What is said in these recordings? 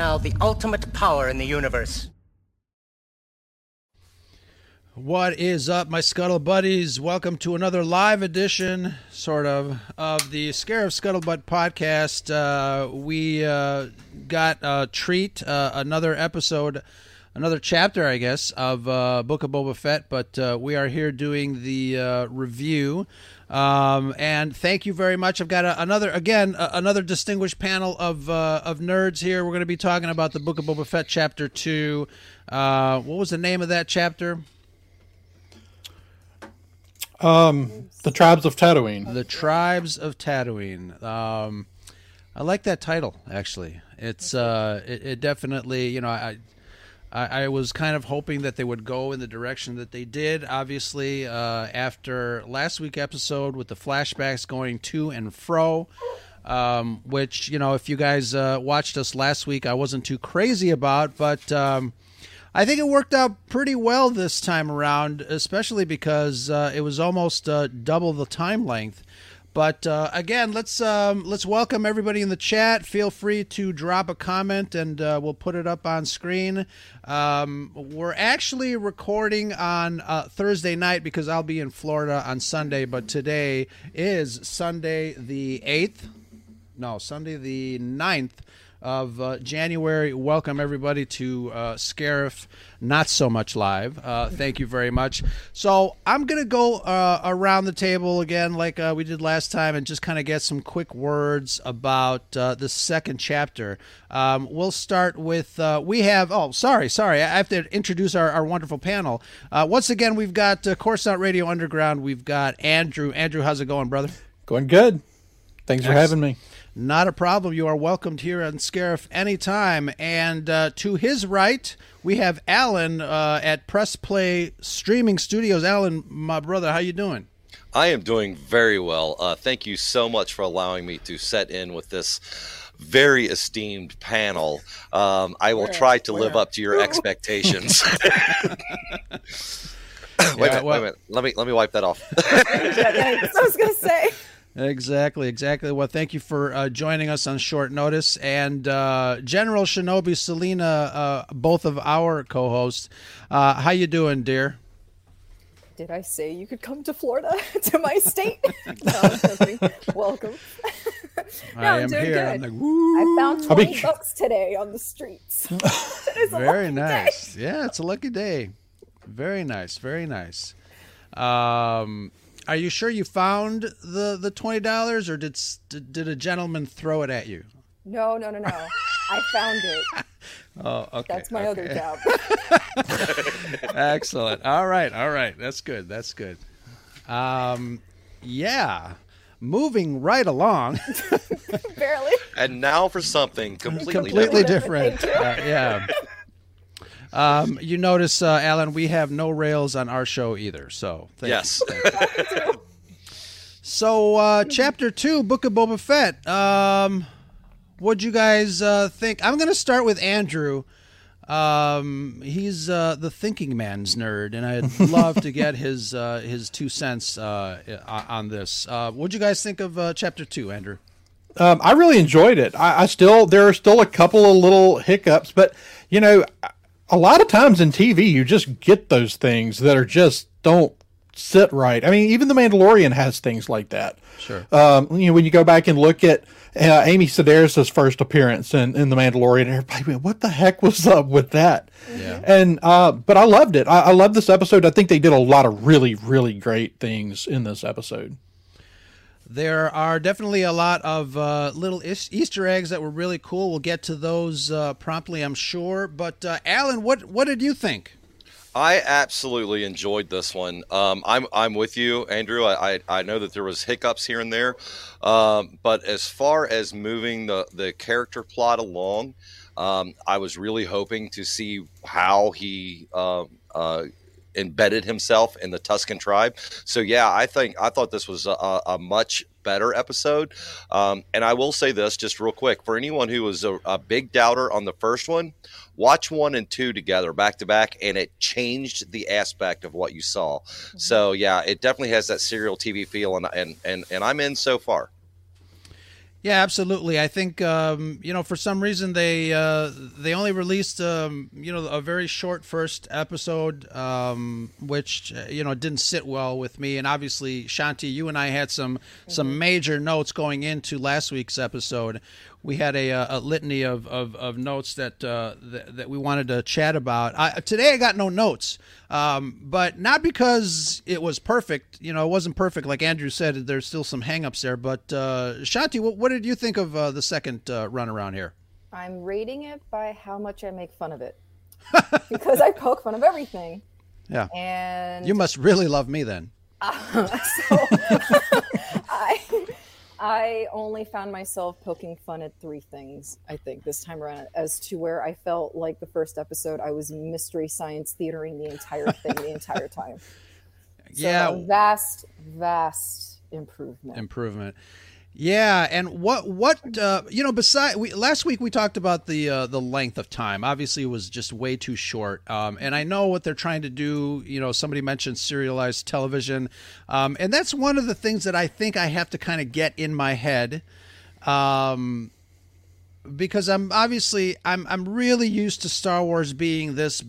now the ultimate power in the universe. What is up, my Scuttle buddies? Welcome to another live edition, sort of, of the Scarif Scuttlebutt podcast. Uh, we uh, got a treat, uh, another episode, another chapter, I guess, of uh, Book of Boba Fett, but uh, we are here doing the uh, review. Um, and thank you very much. I've got a, another, again, a, another distinguished panel of of nerds here. We're going to be talking about the Book of Boba Fett, chapter two. what was the name of that chapter? Um, the tribes of Tatooine. The tribes of Tatooine. Um, I like that title actually. It's uh, it, it definitely you know I, I, I was kind of hoping that they would go in the direction that they did. Obviously, uh, after last week episode with the flashbacks going to and fro. Um, which you know, if you guys uh, watched us last week, I wasn't too crazy about, but um, I think it worked out pretty well this time around, especially because uh, it was almost uh, double the time length. But uh, again, let's um, let's welcome everybody in the chat. Feel free to drop a comment, and uh, we'll put it up on screen. Um, we're actually recording on uh, Thursday night because I'll be in Florida on Sunday. But today is Sunday the eighth. No, Sunday the 9th of uh, January. Welcome everybody to uh, Scarif, not so much live. Uh, thank you very much. So I'm gonna go uh, around the table again, like uh, we did last time, and just kind of get some quick words about uh, the second chapter. Um, we'll start with uh, we have. Oh, sorry, sorry, I have to introduce our, our wonderful panel. once again, we've got uh, Coruscant Radio Underground. We've got Andrew. Andrew, how's it going, brother? Going good. Thanks for having me. Not a problem. You are welcomed here on Scarif anytime. And uh, to his right, we have Alan uh, at Press Play Streaming Studios. Alan, my brother, how you doing? I am doing very well. Uh, thank you so much for allowing me to set in with this very esteemed panel. Um, I will try to live up to your expectations. wait, yeah, a minute, well, wait a minute. Let me let me wipe that off. I was gonna say. Exactly, exactly. Well, thank you for uh, joining us on short notice, and uh, General Shinobi Selena, uh, both of our co-hosts. Uh, how you doing, dear? Did I say you could come to Florida to my state? no, Welcome. no, I am here. Good. Like, I found twenty be... bucks today on the streets. very nice. Day. Yeah, it's a lucky day. Very nice. Very nice. Um, are you sure you found the the twenty dollars, or did, did did a gentleman throw it at you? No, no, no, no. I found it. Oh, okay. That's my okay. other job. Excellent. All right, all right. That's good. That's good. Um, yeah. Moving right along. Barely. And now for something completely completely different. different. Uh, yeah. Um, you notice, uh, Alan, we have no rails on our show either. So yes. so uh, chapter two, Book of Boba Fett. Um, what'd you guys uh, think? I'm going to start with Andrew. Um, he's uh, the thinking man's nerd, and I'd love to get his uh, his two cents uh, on this. Uh, what'd you guys think of uh, chapter two, Andrew? Um, I really enjoyed it. I, I, still there are still a couple of little hiccups, but you know, a lot of times in TV, you just get those things that are just don't sit right. I mean, even The Mandalorian has things like that. Sure. Um, you know, when you go back and look at uh, Amy Sedaris' first appearance in, in The Mandalorian, everybody went, what the heck was up with that? Yeah. And, uh, but I loved it. I, I love this episode. I think they did a lot of really, really great things in this episode. There are definitely a lot of uh, little Easter eggs that were really cool. We'll get to those uh, promptly, I'm sure. But uh, Alan, what what did you think? I absolutely enjoyed this one. Um, I'm I'm with you, Andrew. I, I, I know that there was hiccups here and there, um, but as far as moving the the character plot along, um, I was really hoping to see how he um, uh, embedded himself in the Tusken tribe. So yeah, I think I thought this was a, a much better episode. Um, and I will say this just real quick for anyone who was a, a, big doubter on the first one, watch one and two together back to back, and it changed the aspect of what you saw. Mm-hmm. So yeah, it definitely has that serial TV feel, and and and, and I'm in so far. Yeah, absolutely. I think um, you know for some reason they uh, they only released um, you know a very short first episode, um, which uh, you know didn't sit well with me. And obviously, Shanti, you and I had some some major notes going into last week's episode. We had a, a litany of, of, of notes that, uh, that that we wanted to chat about. I, today, I got no notes, um, but not because it was perfect. You know, it wasn't perfect. Like Andrew said, there's still some hangups there. But uh, Shanti, what, what did you think of uh, the second uh, run around here? I'm rating it by how much I make fun of it. because I poke fun of everything. Yeah. And You must really love me then. so I I only found myself poking fun at three things, I think, this time around, as to where I felt like the first episode I was mystery science theatering the entire thing the entire time. So Yeah. vast, vast improvement. improvement. Yeah, and what what uh, you know? Beside, we, last week we talked about the uh, the length of time. Obviously, it was just way too short. Um, and I know what they're trying to do. You know, somebody mentioned serialized television, um, and that's one of the things that I think I have to kind of get in my head. Um, because I'm obviously I'm I'm really used to Star Wars being this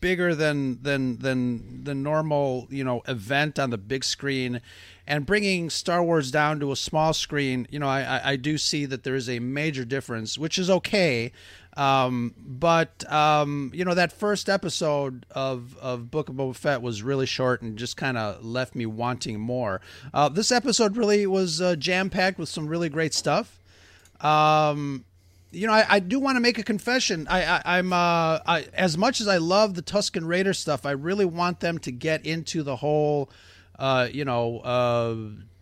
bigger than than than the normal you know event on the big screen and bringing Star Wars down to a small screen, you know, I, I, do see that there is a major difference, which is okay. Um, but um, you know, that first episode of of Book of Boba Fett was really short and just kind of left me wanting more. Uh, this episode really was uh, jam packed with some really great stuff. Um, you know, I, I do want to make a confession. I, I I'm uh, I, as much as I love the Tusken Raider stuff, I really want them to get into the whole, uh, you know, uh,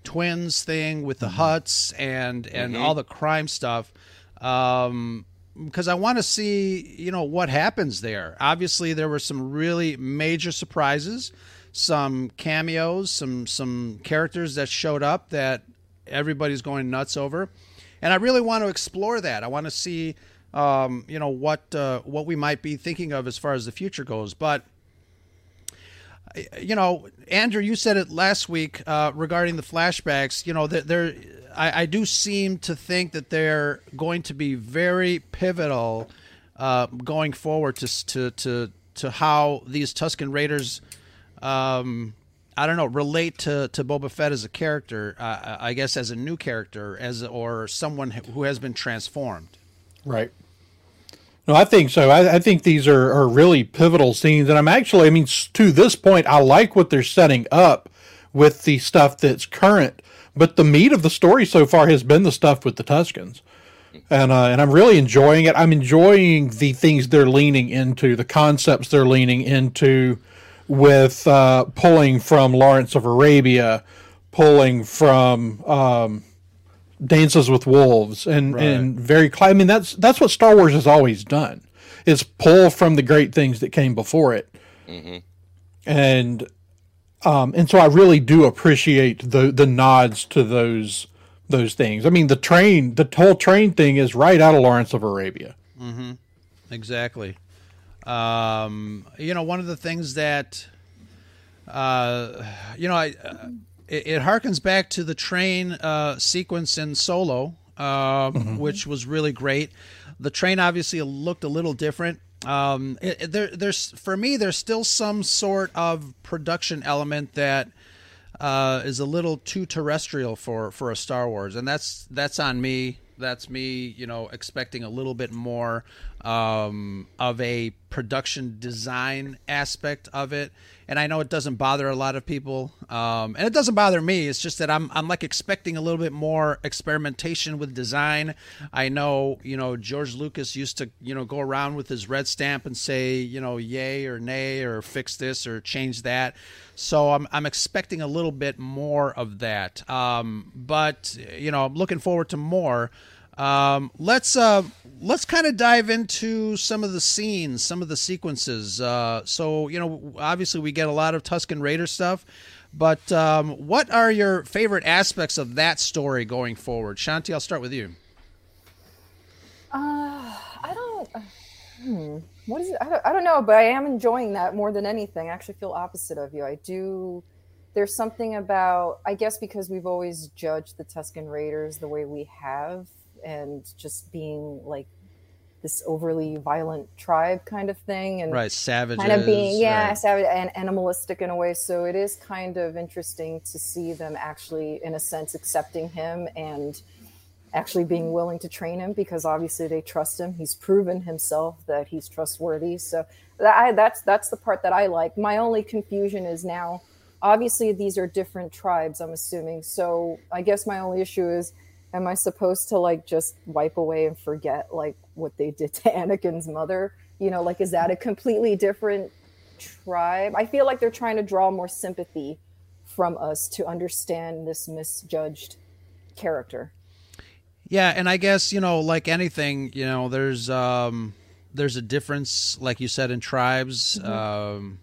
twins thing with the Hutts and and all the crime stuff. Um, because I want to see, you know, what happens there. Obviously, there were some really major surprises, some cameos, some some characters that showed up that everybody's going nuts over, and I really want to explore that. I want to see, um, you know, what uh, what we might be thinking of as far as the future goes. But you know, Andrew, you said it last week uh, regarding the flashbacks. You know, that there, I, I do seem to think that they're going to be very pivotal uh, going forward to to to to how these Tusken Raiders, um, I don't know, relate to to Boba Fett as a character. Uh, I guess as a new character, as or someone who has been transformed. Right. No, I think so. I, I think these are, are really pivotal scenes. And I'm actually, I mean, to this point, I like what they're setting up with the stuff that's current. But the meat of the story so far has been the stuff with the Tuskens. And, uh, and I'm really enjoying it. I'm enjoying the things they're leaning into, the concepts they're leaning into with uh, pulling from Lawrence of Arabia, pulling from um, Dances with Wolves, and and very. I mean, that's that's what Star Wars has always done, is pull from the great things that came before it, and um, and so I really do appreciate the the nods to those those things. I mean, the train, the whole train thing is right out of Lawrence of Arabia. Exactly. Um, you know, one of the things that, uh, you know, I, uh, it, it harkens back to the train uh, sequence in Solo, um, which was really great. The train obviously looked a little different. Um, it, it- there, there's for me, there's still some sort of production element that uh, is a little too terrestrial for for a Star Wars, and that's that's on me. That's me, you know, expecting a little bit more um, of a production design aspect of it. And I know it doesn't bother a lot of people, um, and it doesn't bother me. It's just that I'm I'm like expecting a little bit more experimentation with design. I know, you know, George Lucas used to, you know, go around with his red stamp and say, you know, yay or nay or fix this or change that. So I'm I'm expecting a little bit more of that. Um, but you know, I'm looking forward to more. Um, let's uh, let's kind of dive into some of the scenes, some of the sequences. Uh, so you know, obviously we get a lot of Tusken Raider stuff, but um, what are your favorite aspects of that story going forward? Shanti, I'll start with you. Uh, I don't. uh, Hmm. What is it? I don't, I don't know, but I am enjoying that more than anything. I actually feel opposite of you. I do there's something about I guess because we've always judged the Tusken Raiders the way we have, and just being like this overly violent tribe kind of thing, and right, savages, kind of being yeah, right. savage and animalistic in a way. So it is kind of interesting to see them actually, in a sense, accepting him and actually being willing to train him because obviously they trust him. He's proven himself that he's trustworthy. So that, I, that's that's the part that I like. My only confusion is now, obviously these are different tribes. I'm assuming. So I guess my only issue is, am I supposed to like just wipe away and forget like what they did to Anakin's mother? You know, like is that a completely different tribe? I feel like they're trying to draw more sympathy from us to understand this misjudged character. Yeah, and I guess you know, like anything, you know, there's um, there's a difference, like you said, in tribes. Mm-hmm. Um,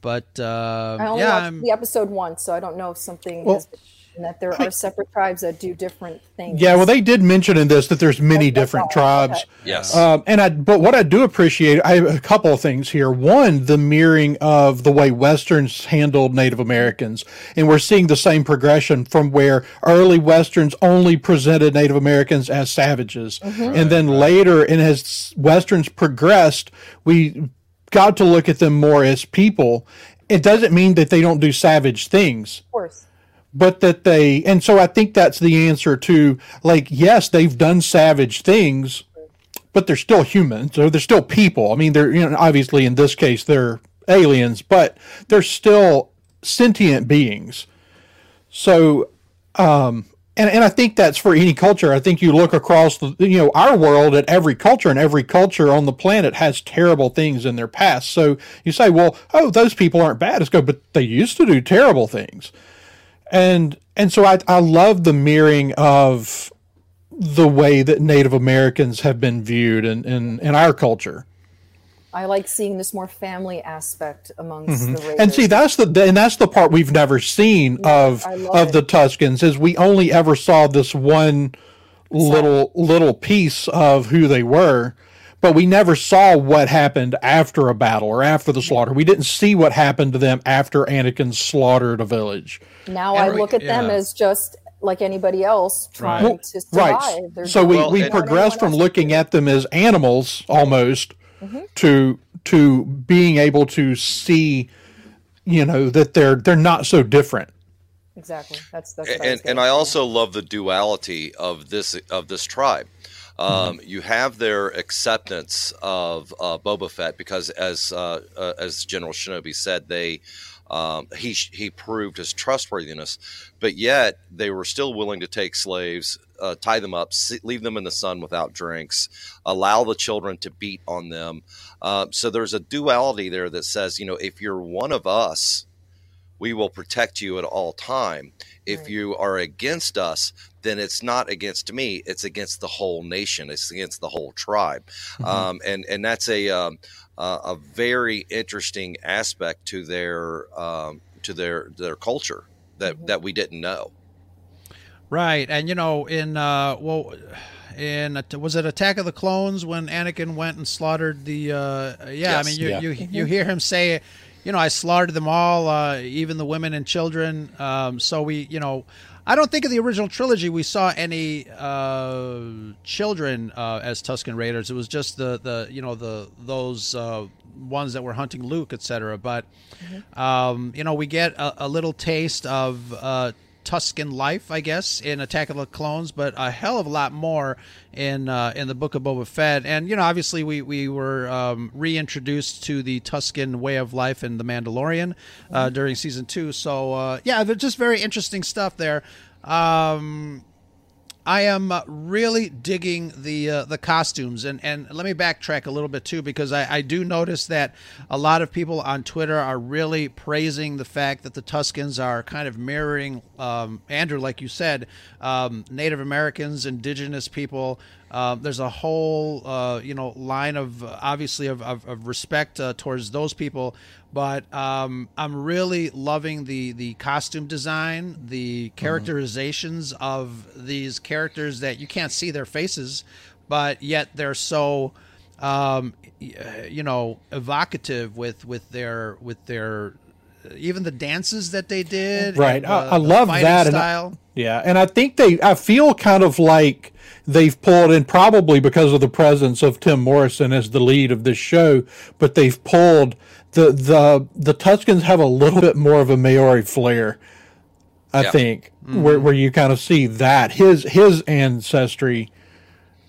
but uh, I only yeah, watched I'm, the episode once, so I don't know if something Well, has been and that there are separate tribes that do different things. Yeah, well, they did mention in this that there's many That's different tribes. Okay. Yes. Um, and I, but what I do appreciate, I have a couple of things here. One, the mirroring of the way westerns handled Native Americans, and we're seeing the same progression from where early westerns only presented Native Americans as savages, and then later, and as westerns progressed, we got to look at them more as people. It doesn't mean that they don't do savage things of course. But that they and so i think that's the answer to like yes they've done savage things but they're still humans or they're still people i mean they're you know obviously in this case they're aliens but they're still sentient beings so um and, and I think that's for any culture. I think you look across the, you know, our world at every culture, and every culture on the planet has terrible things in their past. So you say, well, oh, those people aren't bad. It's go, but they used to do terrible things and and so I I love the mirroring of the way that Native Americans have been viewed in in, in our culture. I like seeing this more family aspect amongst the Raiders. Mm-hmm. And see, that's the and that's the part we've never seen of of it. the Tuskens is we only ever saw this one little little piece of who they were, but we never saw what happened after a battle or after the slaughter. We didn't see what happened to them after Anakin slaughtered a village. now I Every- look at them as just like anybody else trying Right. to survive. Right. They're So we, Well, we and- progressed from looking at them as animals almost Mm-hmm. to to being able to see, you know, that they're they're not so different. exactly. That's that's what I and and I also love the duality of this of this tribe. Um. You have their acceptance of uh, Boba Fett because, as uh, uh, as General Shinobi said, they um, he he proved his trustworthiness, but yet they were still willing to take slaves, uh, tie them up, si- leave them in the sun without drinks, allow the children to beat on them. Uh, so there's a duality there that says, you know, if you're one of us, we will protect you at all time. If Right. you are against us, then it's not against me; it's against the whole nation. It's against the whole tribe, um, and and that's a um, uh, a very interesting aspect to their um, to their their culture that that we didn't know. Right, and you know, in uh, well, in was it Attack of the Clones when Anakin went and slaughtered the? Uh, yeah, Yes. I mean, you Yeah. you you hear him say, you know, I slaughtered them all, uh, even the women and children. Um, so we, you know, I don't think in the original trilogy we saw any uh, children uh, as Tusken Raiders. It was just the the you know the those uh, ones that were hunting Luke, etc. But um, you know, we get a, a little taste of uh, Tusken life, I guess, in Attack of the Clones, but a hell of a lot more in uh, in the Book of Boba Fett. And you know, obviously, we we were um, reintroduced to the Tusken way of life in the Mandalorian uh, during season two. So uh, yeah, they're just very interesting stuff there. Um, I am uh, really digging the uh, the costumes, and and let me backtrack a little bit too because I, I do notice that a lot of people on Twitter are really praising the fact that the Tuskens are kind of mirroring um, Andrew, like you said, um, Native Americans, Indigenous people. Uh, there's a whole uh, you know line of uh, obviously of, of, of respect uh, towards those people, but um, I'm really loving the the costume design, the characterizations of these characters that you can't see their faces, but yet they're so um, you know evocative with with their with their even the dances that they did. Right. and I- I love that, and Style. Yeah, and I think they, I feel kind of like they've pulled in probably because of the presence of Tim Morrison as the lead of this show, but they've pulled the the the Tuskens have a little bit more of a Maori flair, I Yeah. think, where where you kind of see that his his ancestry,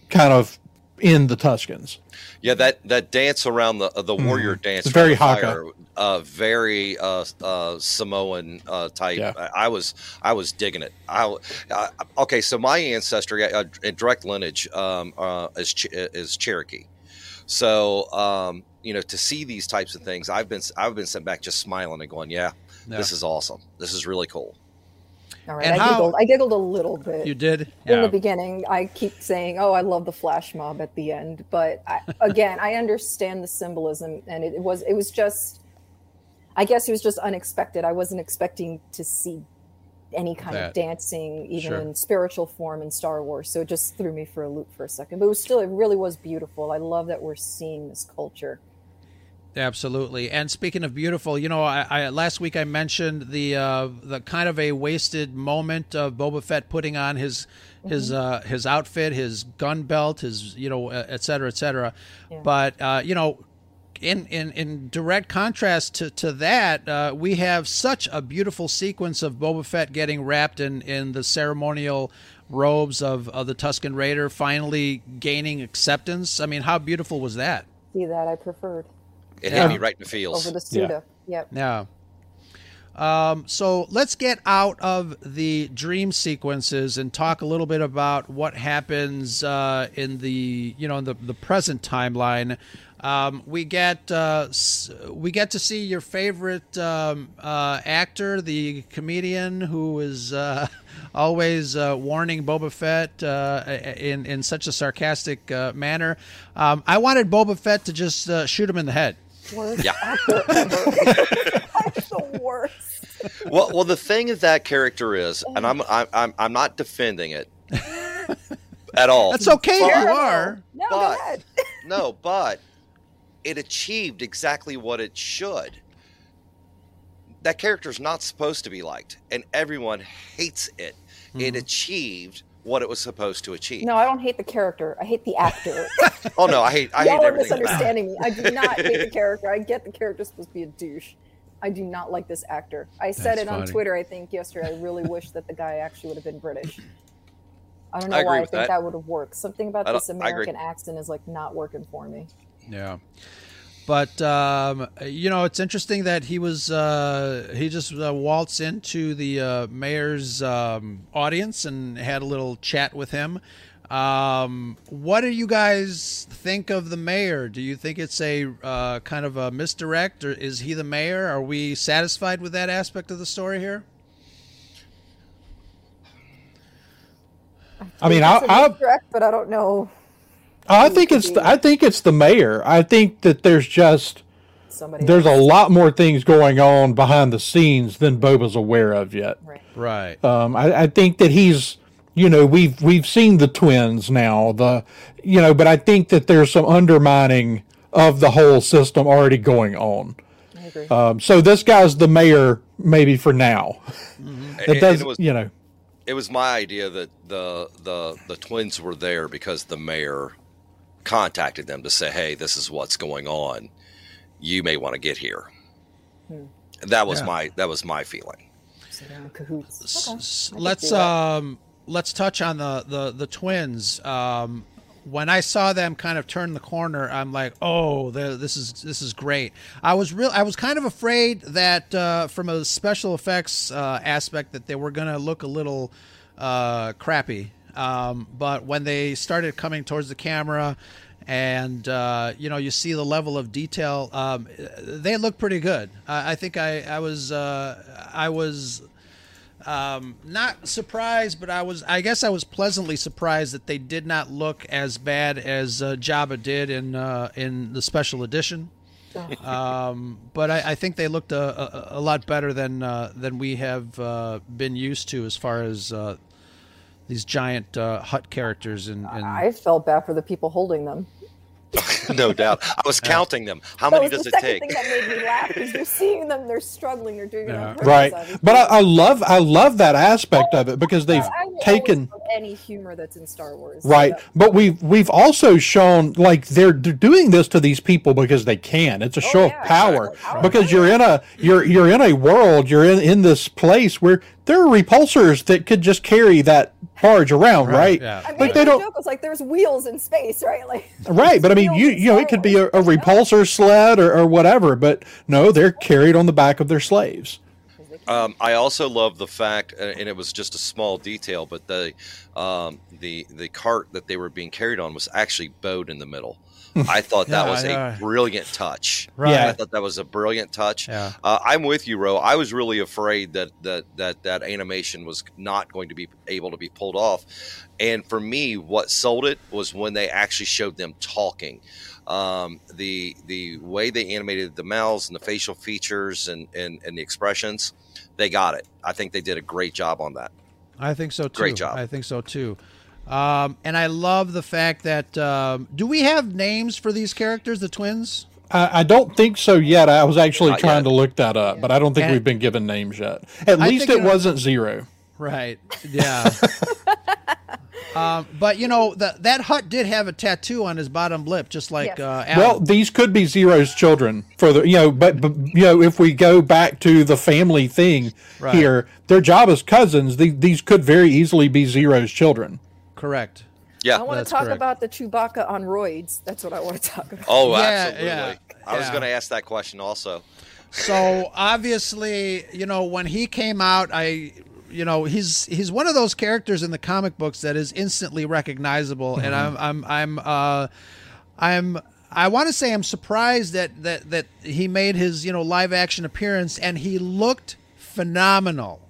kind of in the Tuskens. Yeah, that that dance around the the warrior dance, Mm-hmm. It's very Haka. Fire, uh, very uh, uh, Samoan uh, type. Yeah. I, I was I was digging it. I, uh, okay, so my ancestry, uh, in direct lineage, um, uh, is is Cherokee. So um, you know, to see these types of things, I've been I've been sent back just smiling and going, yeah, Yeah. this is awesome. This is really cool. All right, And I how- giggled. I giggled a little bit. You did. in Yeah. the beginning i keep saying oh i love the flash mob at the end but I, again i understand the symbolism and it, it was it was just i guess it was just unexpected i wasn't expecting to see any kind That. of dancing even Sure. in spiritual form in star wars so it just threw me for a loop for a second but it was still it really was beautiful i love that we're seeing this culture Absolutely. And speaking of beautiful, you know, I, I last week I mentioned the uh, the kind of a wasted moment of Boba Fett putting on his his uh, his outfit, his gun belt, his you know, et cetera, et cetera. Yeah. But uh, you know. In, in, in direct contrast to, to that, uh, we have such a beautiful sequence of Boba Fett getting wrapped in, in the ceremonial robes of, of the Tusken Raider, finally gaining acceptance. I mean, how beautiful was that? see that i preferred It Yeah. hit me right in the feels. over the suda yep Yeah. Um, so let's get out of the dream sequences and talk a little bit about what happens uh, in the you know in the the present timeline. Um, we get uh, we get to see your favorite um, uh, actor, the comedian who is uh, always uh, warning Boba Fett uh, in in such a sarcastic uh, manner. Um, I wanted Boba Fett to just uh, shoot him in the head. worst Yeah. actor ever That's the worst well, well, the thing of that character is, and I'm I'm I'm, I'm not defending it at all. That's okay But- you are. no But- go ahead No, but it achieved exactly what it should. That character is not supposed to be liked, and everyone hates it. It Mm-hmm. achieved what it was supposed to achieve. No, I don't hate the character. I hate the actor. Oh no, I hate I Y'all hate are everything. about it. misunderstanding me. I do not hate the character. I get the character's supposed to be a douche. I do not like this actor. I said That's it on. Twitter, I think, yesterday. I really wish that the guy actually would have been British. I don't know I why I think that. that, would have worked. Something about this American accent is like not working for me. Yeah. But um, you know, it's interesting that he was uh, he just uh, waltzed into the uh, mayor's um, audience and had a little chat with him. Um, what do you guys think of the mayor? Do you think it's a uh, kind of a misdirect, or is he the mayor? Are we satisfied with that aspect of the story here? I mean, It's I, a I misdirect, but I don't know I think it's the, I think it's the mayor. I think that there's just somebody. there's a lot more things going on behind the scenes than Boba's aware of yet. Right. Right. Um, I, I think that he's, you know, we've we've seen the twins now, the, you know, but I think that there's some undermining of the whole system already going on. I agree. Um, so this guy's the mayor, maybe for now. And- It and does, it was you know. it was my idea that the the the twins were there because the mayor contacted them to say, "Hey, this is what's going on. You may want to get here." That was Yeah. my that was my feeling. So they're in cahoots. S- Okay. s- I could let's um let's touch on the the the twins um when I saw them kind of turn the corner, I'm like, "Oh, the, this is this is great." I was real. I was kind of afraid that uh, from a special effects uh, aspect that they were going to look a little uh, crappy. Um, but when they started coming towards the camera, and uh, you know, you see the level of detail, um, they look pretty good. I, I think I I was uh, I was um, not surprised, but I was. I guess I was pleasantly surprised that they did not look as bad as uh, Jabba did in uh, in the special edition. Um, but I, I think they looked a, a, a lot better than uh, than we have uh, been used to as far as uh, these giant uh, Hutt characters. And, and I felt bad for the people holding them. no doubt. I was counting them. How That many was does the it second take? thing that made me laugh because you're seeing them, they're struggling, they're doing it on purpose, right. obviously. But I, I love I love that aspect of it because they've I will taken any humor that's in Star Wars. Right, So- but we've we've also shown like they're, they're doing this to these people because they can. It's a oh, show yeah, of power exactly. because you're in a you're you're in a world you're in in this place where there are repulsors that could just carry that barge around, right? yeah. I mean, Like they don't joke was like there's wheels in space, right? Like right, but I mean you in you know it could be a, a repulsor sled or, or whatever, but no, they're carried on the back of their slaves. Um, I also love the fact, and it was just a small detail, but the um, the the cart that they were being carried on was actually bowed in the middle. I thought that Yeah, was yeah. a brilliant touch. Right. Yeah. I thought that was a brilliant touch. Yeah. Uh, I'm with you, Ro. I was really afraid that that that that animation was not going to be able to be pulled off, and for me, what sold it was when they actually showed them talking. Um, the the way they animated the mouths and the facial features and, and and the expressions, they got it. I think they did a great job on that. I think so too. Great job. I think so too. Um, and I love the fact that um, do we have names for these characters, the twins? I, I don't think so yet. I was actually Not trying yet. to look that up, but I don't think And- we've been given names yet. At I least it you know- wasn't Ziro. Right. Yeah. um, but you know that that Hutt did have a tattoo on his bottom lip, just like Yes. uh, Alan. Well, these could be Ziro's children for the you know, but, but you know, if we go back to the family thing Right. here, their Jabba's cousins, the, these could very easily be Ziro's children. Correct. Yeah. I want to talk correct. about the Chewbacca on roids. That's what I want to talk about. Oh, Yeah, absolutely. yeah, I was yeah. going to ask that question also. So obviously, you know, when he came out, I, you know, he's he's one of those characters in the comic books that is instantly recognizable, and I'm I'm I'm uh, I'm. I want to say I'm surprised that, that that he made his you know live action appearance and he looked phenomenal.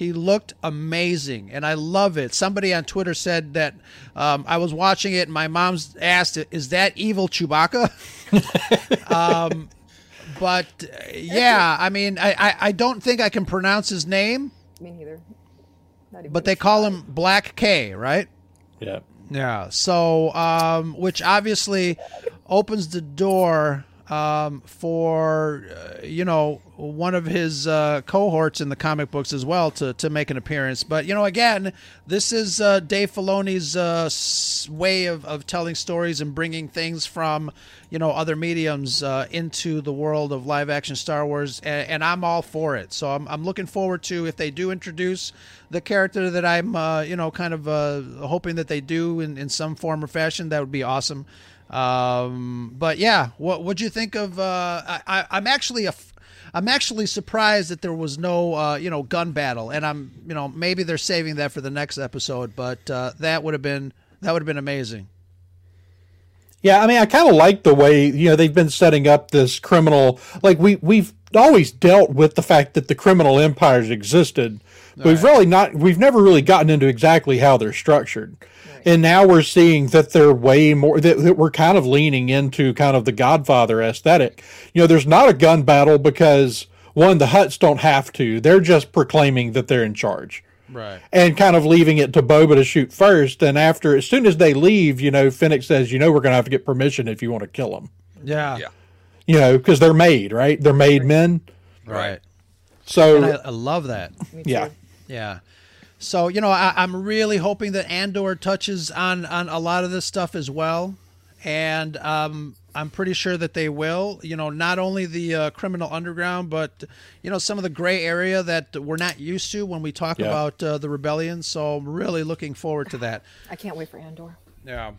He looked amazing, and I love it. Somebody on Twitter said that um, I was watching it, and my mom's asked, "Is that evil Chewbacca?" um, but uh, yeah, I mean, I, I I don't think I can pronounce his name, Me neither. Not but they call him Black K, right? Yeah. Yeah. So, um, which obviously opens the door um, for uh, you know one of his uh, cohorts in the comic books as well to to make an appearance. But you know, again, this is uh, Dave Filoni's uh, way of, of telling stories and bringing things from you know other mediums uh, into the world of live action Star Wars, and, and I'm all for it. So I'm I'm looking forward to if they do introduce the character that I'm uh, you know kind of uh, hoping that they do in, in some form or fashion. That would be awesome. Um, but yeah, what would you think of? I, I'm actually a, I'm actually surprised that there was no, uh, you know, gun battle, and I'm, you know, maybe they're saving that for the next episode, but uh, that would have been that would have been amazing. Yeah, I mean, I kind of like the way you know they've been setting up this criminal. Like we we've always dealt with the fact that the criminal empires existed. But We've really not. We've never really gotten into exactly how they're structured, and now we're seeing that they're way more. That, that we're kind of leaning into kind of the Godfather aesthetic. You know, there's not a gun battle because one, the Hutts don't have to. They're just proclaiming that they're in charge Right. and kind of leaving it to Boba to shoot first. And after, as soon as they leave, you know, Fennec says, you know, we're going to have to get permission if you want to kill them. Yeah. Yeah. You know, because they're made, right? They're made men. Right. So, And I, I love that. yeah. Yeah. So you know, I, I'm really hoping that Andor touches on on a lot of this stuff as well, and um, I'm pretty sure that they will. You know, not only the uh, criminal underground, but you know some of the gray area that we're not used to when we talk Yeah. about uh, the rebellion. So I'm really looking forward to that. I can't wait for Andor. Yeah.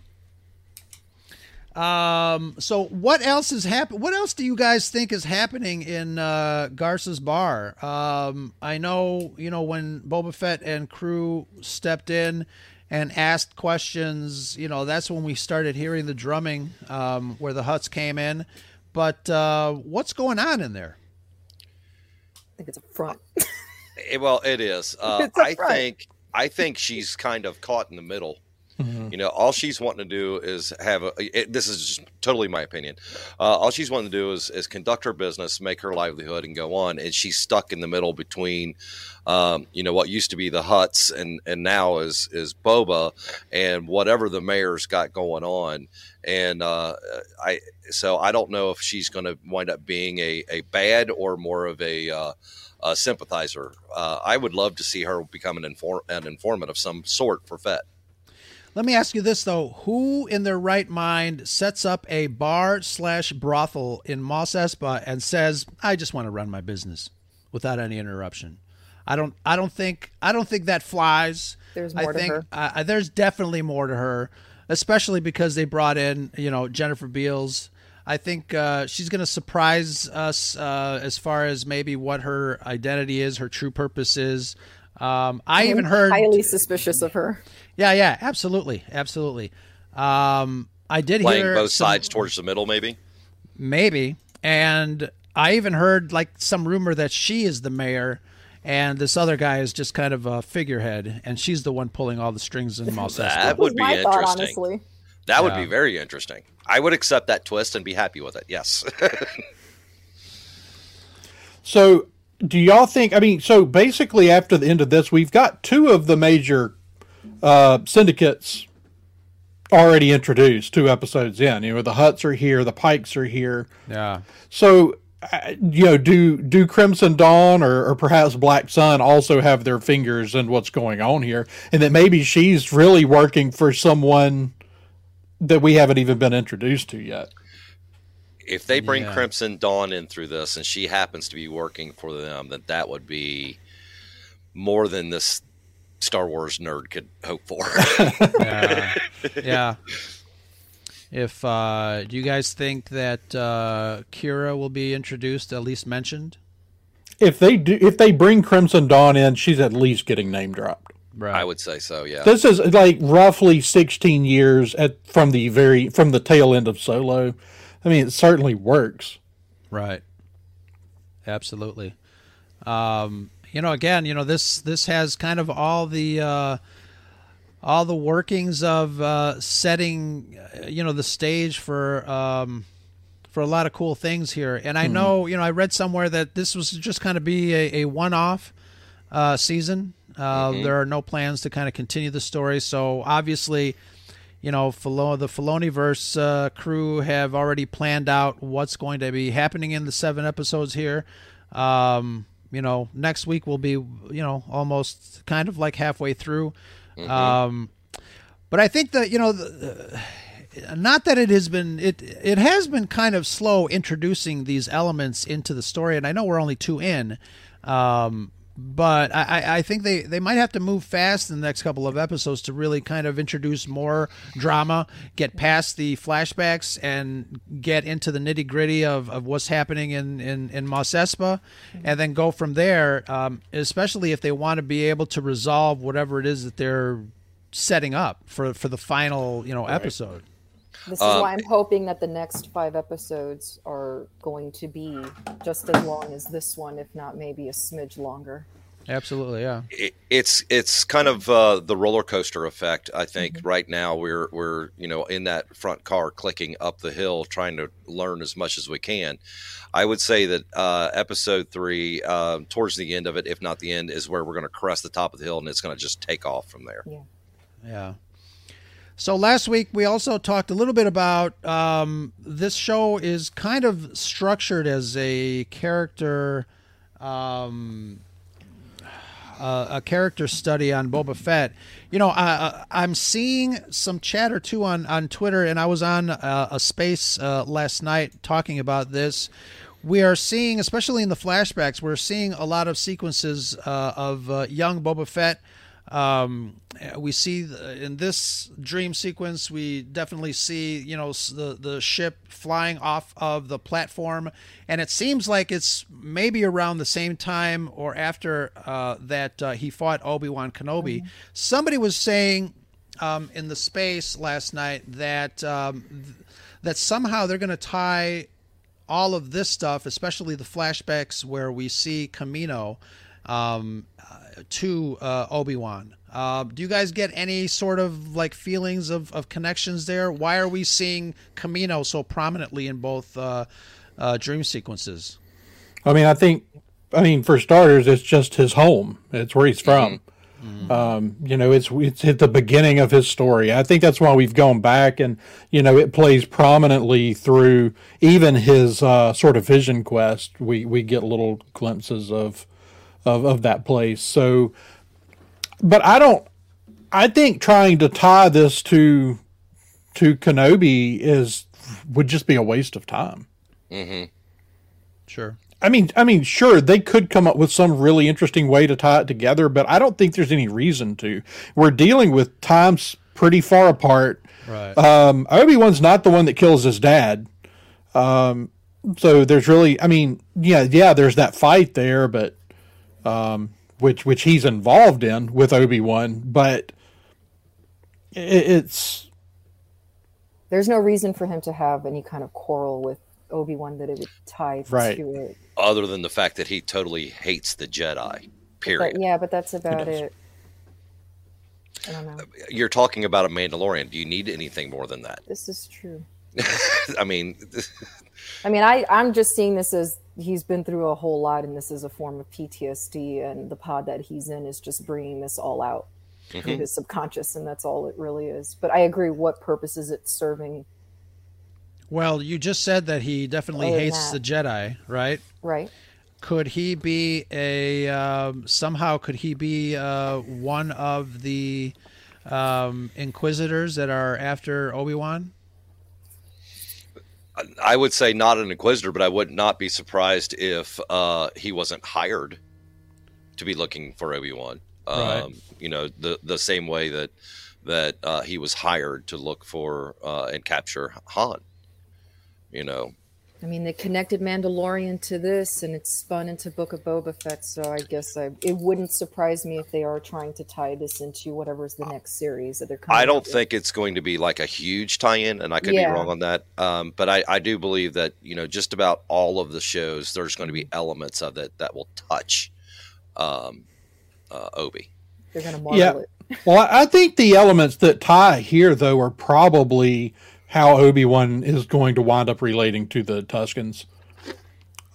Um. So, what else is happen? What else do you guys think is happening in uh, Garsa's bar? Um. I know you know when Boba Fett and crew stepped in and asked questions. You know that's when we started hearing the drumming, um, where the Hutts came in. But uh, what's going on in there? I think it's a front. Eh, well, it is. Uh, It's a I front. think I think she's kind of caught in the middle. You know, all she's wanting to do is have a. It, this is just totally my opinion. Uh, all she's wanting to do is is conduct her business, make her livelihood, and go on. And she's stuck in the middle between, um, you know, what used to be the Hutts and and now is is Boba, and whatever the mayor's got going on. And uh, I so I don't know if she's going to wind up being a a bad or more of a uh, a sympathizer. Uh, I would love to see her become an, inform- an informant of some sort for Fett. Let me ask you this though: Who in their right mind sets up a bar slash brothel in Mos Espa and says, "I just want to run my business without any interruption"? I don't. I don't think. I don't think that flies. There's I more to think, her. Uh, there's definitely more to her, especially because they brought in, you know, Jennifer Beals. I think uh, she's going to surprise us uh, as far as maybe what her identity is, her true purpose is. Um, I even I'm heard highly suspicious of her. yeah, yeah, absolutely, absolutely. Um, I did Playing hear both some- sides towards the middle, maybe. maybe, and I even heard like some rumor that she is the mayor, and this other guy is just kind of a figurehead, and she's the one pulling all the strings in Mos That Espa. That would be my thought, interesting. honestly. That would be very interesting. I would accept that twist and be happy with it. Yes. So, do y'all think? I mean, so basically, after the end of this, we've got two of the major uh, syndicates already introduced. Two episodes in, you know, the Hutts are here, the Pikes are here. Yeah, So, uh, you know, do do Crimson Dawn or, or perhaps Black Sun also have their fingers in what's going on here, and that maybe she's really working for someone that we haven't even been introduced to yet? If they bring Yeah. Crimson Dawn in through this and she happens to be working for them, then that would be more than this Star Wars nerd could hope for. yeah, yeah. If uh, do you guys think that uh, Qi'ra will be introduced, at least mentioned? If they do, if they bring Crimson Dawn in, she's at least getting name dropped. Right. I would say so, yeah. This is like roughly 16 years at from the very from the tail end of Solo. I mean, it certainly works. Right. Absolutely. Um, you know, again, you know this this has kind of all the uh, all the workings of uh, setting, uh, you know, the stage for um, for a lot of cool things here. And I know, you know, I read somewhere that this was just kind of be a, a one off uh, season. Uh, There are no plans to kind of continue the story. So obviously, you know, Filo- the Filoniverse uh, crew have already planned out what's going to be happening in the seven episodes here. Um, you know, next week will be, you know, almost kind of like halfway through. Um, but I think that you know, the, not that it has been it it has been kind of slow introducing these elements into the story, and I know we're only two in. Um, but I, I- think they, they might have to move fast in the next couple of episodes to really kind of introduce more drama, get past the flashbacks, and get into the nitty gritty of, of what's happening in, in, in Mos Espa, and then go from there, um, especially if they want to be able to resolve whatever it is that they're setting up for, for the final you know episode. This is Um, why I'm hoping that the next five episodes are going to be just as long as this one, if not maybe a smidge longer. Absolutely, yeah. it, it's it's kind of uh, the roller coaster effect. I think right now we're we're you know in that front car clicking up the hill, trying to learn as much as we can. I would say that uh, episode three, uh, towards the end of it, if not the end, is where we're going to crest the top of the hill, and it's going to just take off from there. Yeah. Yeah. So last week we also talked a little bit about um, this show is kind of structured as a character, um, uh, a character study on Boba Fett. You know, I, I'm seeing some chatter too on on Twitter, and I was on uh, a space uh, last night talking about this. We are seeing, especially in the flashbacks, we're seeing a lot of sequences uh, of uh, young Boba Fett. Um, we see the, in this dream sequence, we definitely see you know the the ship flying off of the platform, and it seems like it's maybe around the same time or after uh, that uh, he fought Obi Wan Kenobi. Somebody was saying um, in the space last night that um, th- that somehow they're going to tie all of this stuff, especially the flashbacks where we see Kamino, um, to uh, Obi Wan. Uh, do you guys get any sort of like feelings of, of connections there? Why are we seeing Kamino so prominently in both uh, uh, dream sequences? I mean, I think, I mean, for starters, it's just his home. It's where he's from. Mm-hmm. Um, you know, it's it's at the beginning of his story. I think that's why we've gone back, and you know, it plays prominently through even his uh, sort of vision quest. We we get little glimpses of of of that place. So, but I don't. I think trying to tie this to to Kenobi is would just be a waste of time. Mm-hmm. Sure. I mean, I mean, sure, they could come up with some really interesting way to tie it together, but I don't think there's any reason to. We're dealing with times pretty far apart. Right. Um, Obi Wan's not the one that kills his dad. Um, so there's really, I mean, yeah, yeah, there's that fight there, but um, which which he's involved in with Obi Wan, but it, it's there's no reason for him to have any kind of quarrel with Obi Wan that it would tie Right. to it. Other than the fact that he totally hates the Jedi. Period. But yeah, but that's about it. I don't know. You're talking about a Mandalorian. Do you need anything more than that? This is true. I mean, I mean, I I'm just seeing this as he's been through a whole lot, and this is a form of PTSD, and the pod that he's in is just bringing this all out through his subconscious, and that's all it really is. But I agree. What purpose is it serving? Well, you just said that he definitely Other than hates that. the Jedi, right? Right. Could he be a um, somehow? Could he be uh, one of the um, Inquisitors that are after Obi Wan? I would say not an Inquisitor, but I would not be surprised if uh, he wasn't hired to be looking for Obi Wan. Um, Right. You know, the the same way that that uh, he was hired to look for uh, and capture Han. You know, I mean, they connected Mandalorian to this, and it's spun into Book of Boba Fett. So I guess I, it wouldn't surprise me if they are trying to tie this into whatever's the next series that they're coming. I don't with. think it's going to be like a huge tie-in, and I could Yeah. be wrong on that. Um, but I, I do believe that you know just about all of the shows, there's going to be elements of it that will touch um, uh, Obi. they're going to model Yeah. it. Well, I I think the elements that tie here, though, are probably how Obi Wan is going to wind up relating to the Tuskens,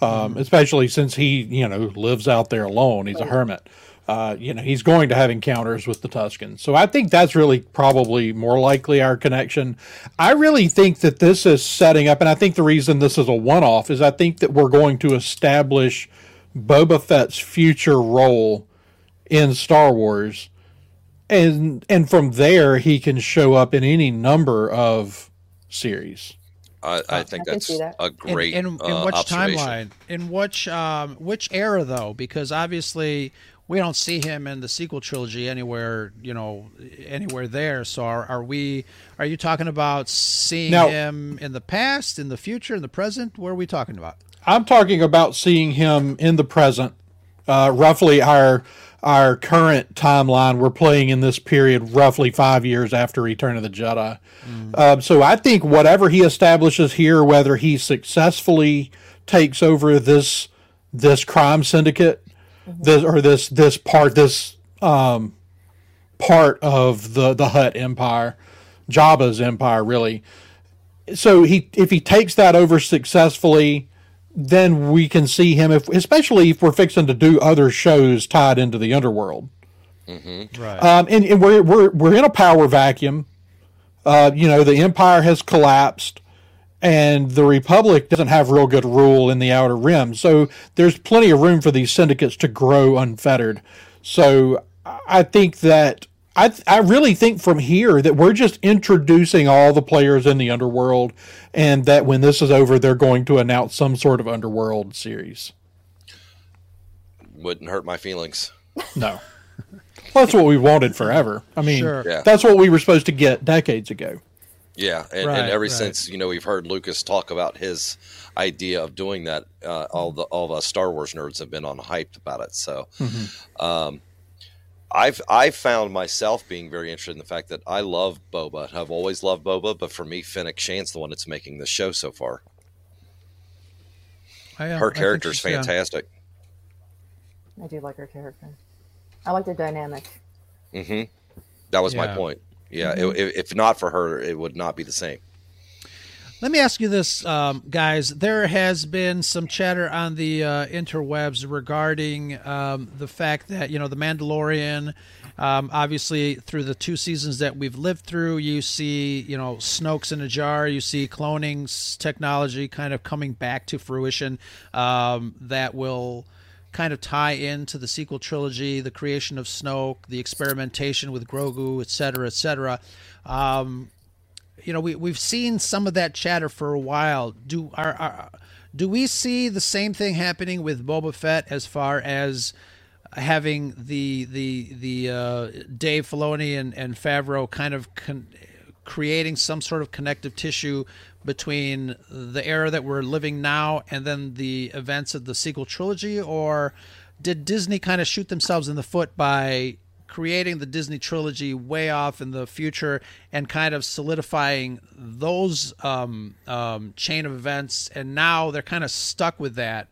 um, especially since he, you know, lives out there alone. He's a hermit. Uh, you know, he's going to have encounters with the Tuskens. So I think that's really probably more likely our connection. I really think that this is setting up, and I think the reason this is a one off is I think that we're going to establish Boba Fett's future role in Star Wars and and from there he can show up in any number of series. I, I think I that's that. a great in, in, in uh, which timeline? In which um, which era though? Because obviously we don't see him in the sequel trilogy anywhere. You know, anywhere there. So are, are we? Are you talking about seeing Now- him in the past, in the future, in the present? What are we talking about? I'm talking about seeing him in the present, uh, roughly our our current timeline. We're playing in this period, roughly five years after Return of the Jedi. Uh, so I think whatever he establishes here, whether he successfully takes over this this crime syndicate, this or this this part this um, part of the the Hutt Empire, Jabba's empire, really. So he if he takes that over successfully, then we can see him if especially if we're fixing to do other shows tied into the underworld. Right. Um, and, and we're we're we're in a power vacuum. Uh, you know, the empire has collapsed, and the republic doesn't have real good rule in the outer rim. So there's plenty of room for these syndicates to grow unfettered. So I think that I I really think from here that we're just introducing all the players in the underworld, and that when this is over, they're going to announce some sort of underworld series. Wouldn't hurt my feelings. No. That's what we wanted forever. I mean, Sure. Yeah. that's what we were supposed to get decades ago. Yeah, and, Right, and ever right. since you know we've heard Lucas talk about his idea of doing that, uh, all the all of us Star Wars nerds have been on hyped about it. So, um, I've I've found myself being very interested in the fact that I love Boba. I've always loved Boba, but for me, Fennec Shand's the one that's making the show so far. I, uh, Her think character's she's, yeah. fantastic. I do like her character. I like the dynamic. hmm That was my Yeah. point. Yeah, i- if, if not for her, it would not be the same. Let me ask you this, um, guys. There has been some chatter on the uh, interwebs regarding um, the fact that you know the Mandalorian. Um, obviously, through the two seasons that we've lived through, you see you know Snoke's in a jar. You see cloning technology kind of coming back to fruition. Um, that will kind of tie into the sequel trilogy, the creation of Snoke, the experimentation with Grogu, et cetera, et cetera. Um, you know, we we've seen some of that chatter for a while. Do are, are do we see the same thing happening with Boba Fett as far as having the the the uh, Dave Filoni and, and Favreau kind of con- creating some sort of connective tissue between the era that we're living now and then the events of the sequel trilogy, or did Disney kind of shoot themselves in the foot by creating the Disney trilogy way off in the future and kind of solidifying those um, um, chain of events, and now they're kind of stuck with that.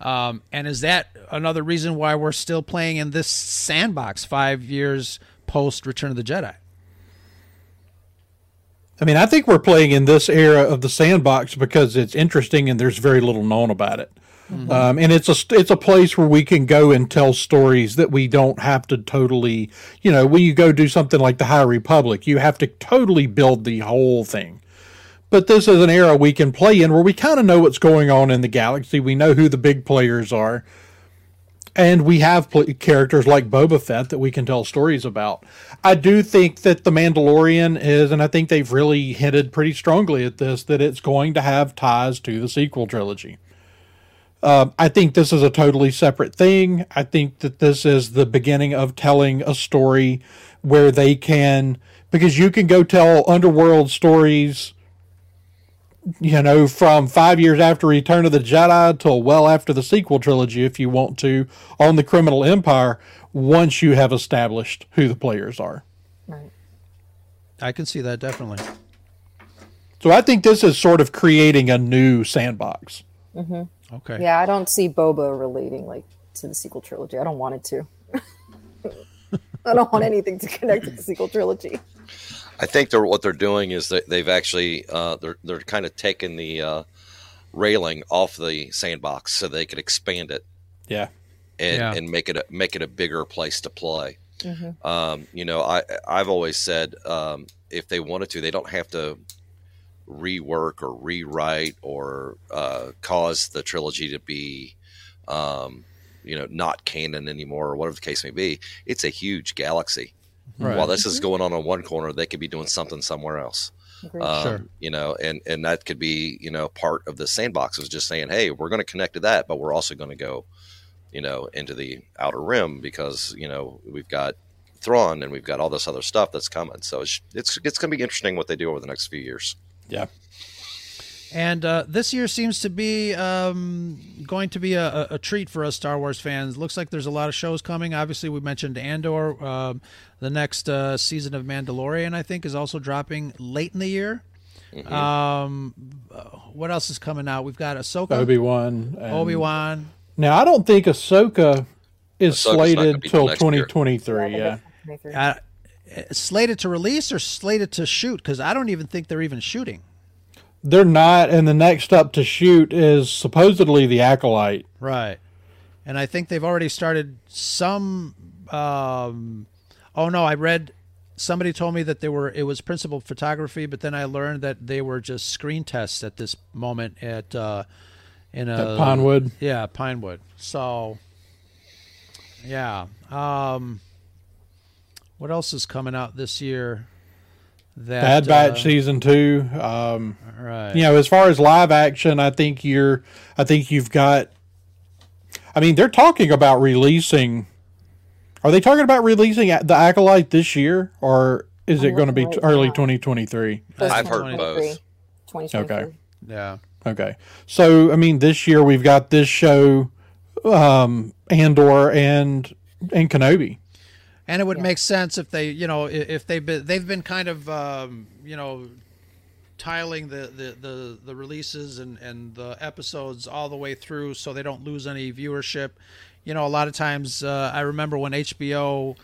Um, and is that another reason why we're still playing in this sandbox five years post Return of the Jedi? I mean, I think we're playing in this era of the sandbox because it's interesting and there's very little known about it. Um, and it's a it's a place where we can go and tell stories that we don't have to totally, you know, when you go do something like the High Republic, you have to totally build the whole thing. But this is an era we can play in where we kind of know what's going on in the galaxy. We know who the big players are. And we have pl- characters like Boba Fett that we can tell stories about. I do think that The Mandalorian is, and I think they've really hinted pretty strongly at this, that it's going to have ties to the sequel trilogy. Um, I think this is a totally separate thing. I think that this is the beginning of telling a story where they can, because you can go tell underworld stories you know, from five years after Return of the Jedi till well after the sequel trilogy, if you want to, on the criminal empire, once you have established who the players are. Right. I can see that definitely. So I think this is sort of creating a new sandbox. Okay. Yeah, I don't see Boba relating like to the sequel trilogy. I don't want it to. I don't want anything to connect to the sequel trilogy. I think they're what they're doing is that they've actually uh, they're they're kind of taking the uh, railing off the sandbox so they could expand it Yeah. and, Yeah. and make it a, make it a bigger place to play. Um, you know, I I've always said um, if they wanted to, they don't have to rework or rewrite or uh, cause the trilogy to be, um, you know, not canon anymore or whatever the case may be. It's a huge galaxy. Right. While this is going on in one corner, they could be doing something somewhere else. Agreed. Um, Sure. You know, and and that could be you know part of the sandbox is just saying, hey, we're going to connect to that, but we're also going to go, you know, into the outer rim because you know we've got Thrawn and we've got all this other stuff that's coming. So it's it's, it's going to be interesting what they do over the next few years. Yeah. And uh, this year seems to be um, going to be a, a, a treat for us Star Wars fans. Looks like there's a lot of shows coming. Obviously, we mentioned Andor. Um, the next uh, season of Mandalorian, I think, is also dropping late in the year. Um, uh, what else is coming out? We've got Ahsoka, Obi Wan. Obi Wan. Now, I don't think Ahsoka is Ahsoka's slated till till next year. 2023. Yeah. Uh, slated to release or slated to shoot? Because I don't even think they're even shooting. They're not, and the next up to shoot is supposedly the Acolyte. Right. And I think they've already started some um oh no, I read somebody told me that they were it was principal photography, but then I learned that they were just screen tests at this moment at uh in a At Pinewood. Yeah, Pinewood. So yeah. Um what else is coming out this year? That Bad Batch uh, season two. Um, right. you know, as far as live action, I think you're, I think you've got. I mean, they're talking about releasing. Are they talking about releasing the Acolyte this year, or is it I'm going to be looking t- right early 2023? I've heard both. Okay. Yeah. Okay, so I mean, this year we've got this show, um, Andor and and Kenobi. And it would make sense if they, you know, if they've been they've been kind of, um, you know, tiling the, the, the, the releases and, and the episodes all the way through so they don't lose any viewership. you know, a lot of times uh, I remember when HBO,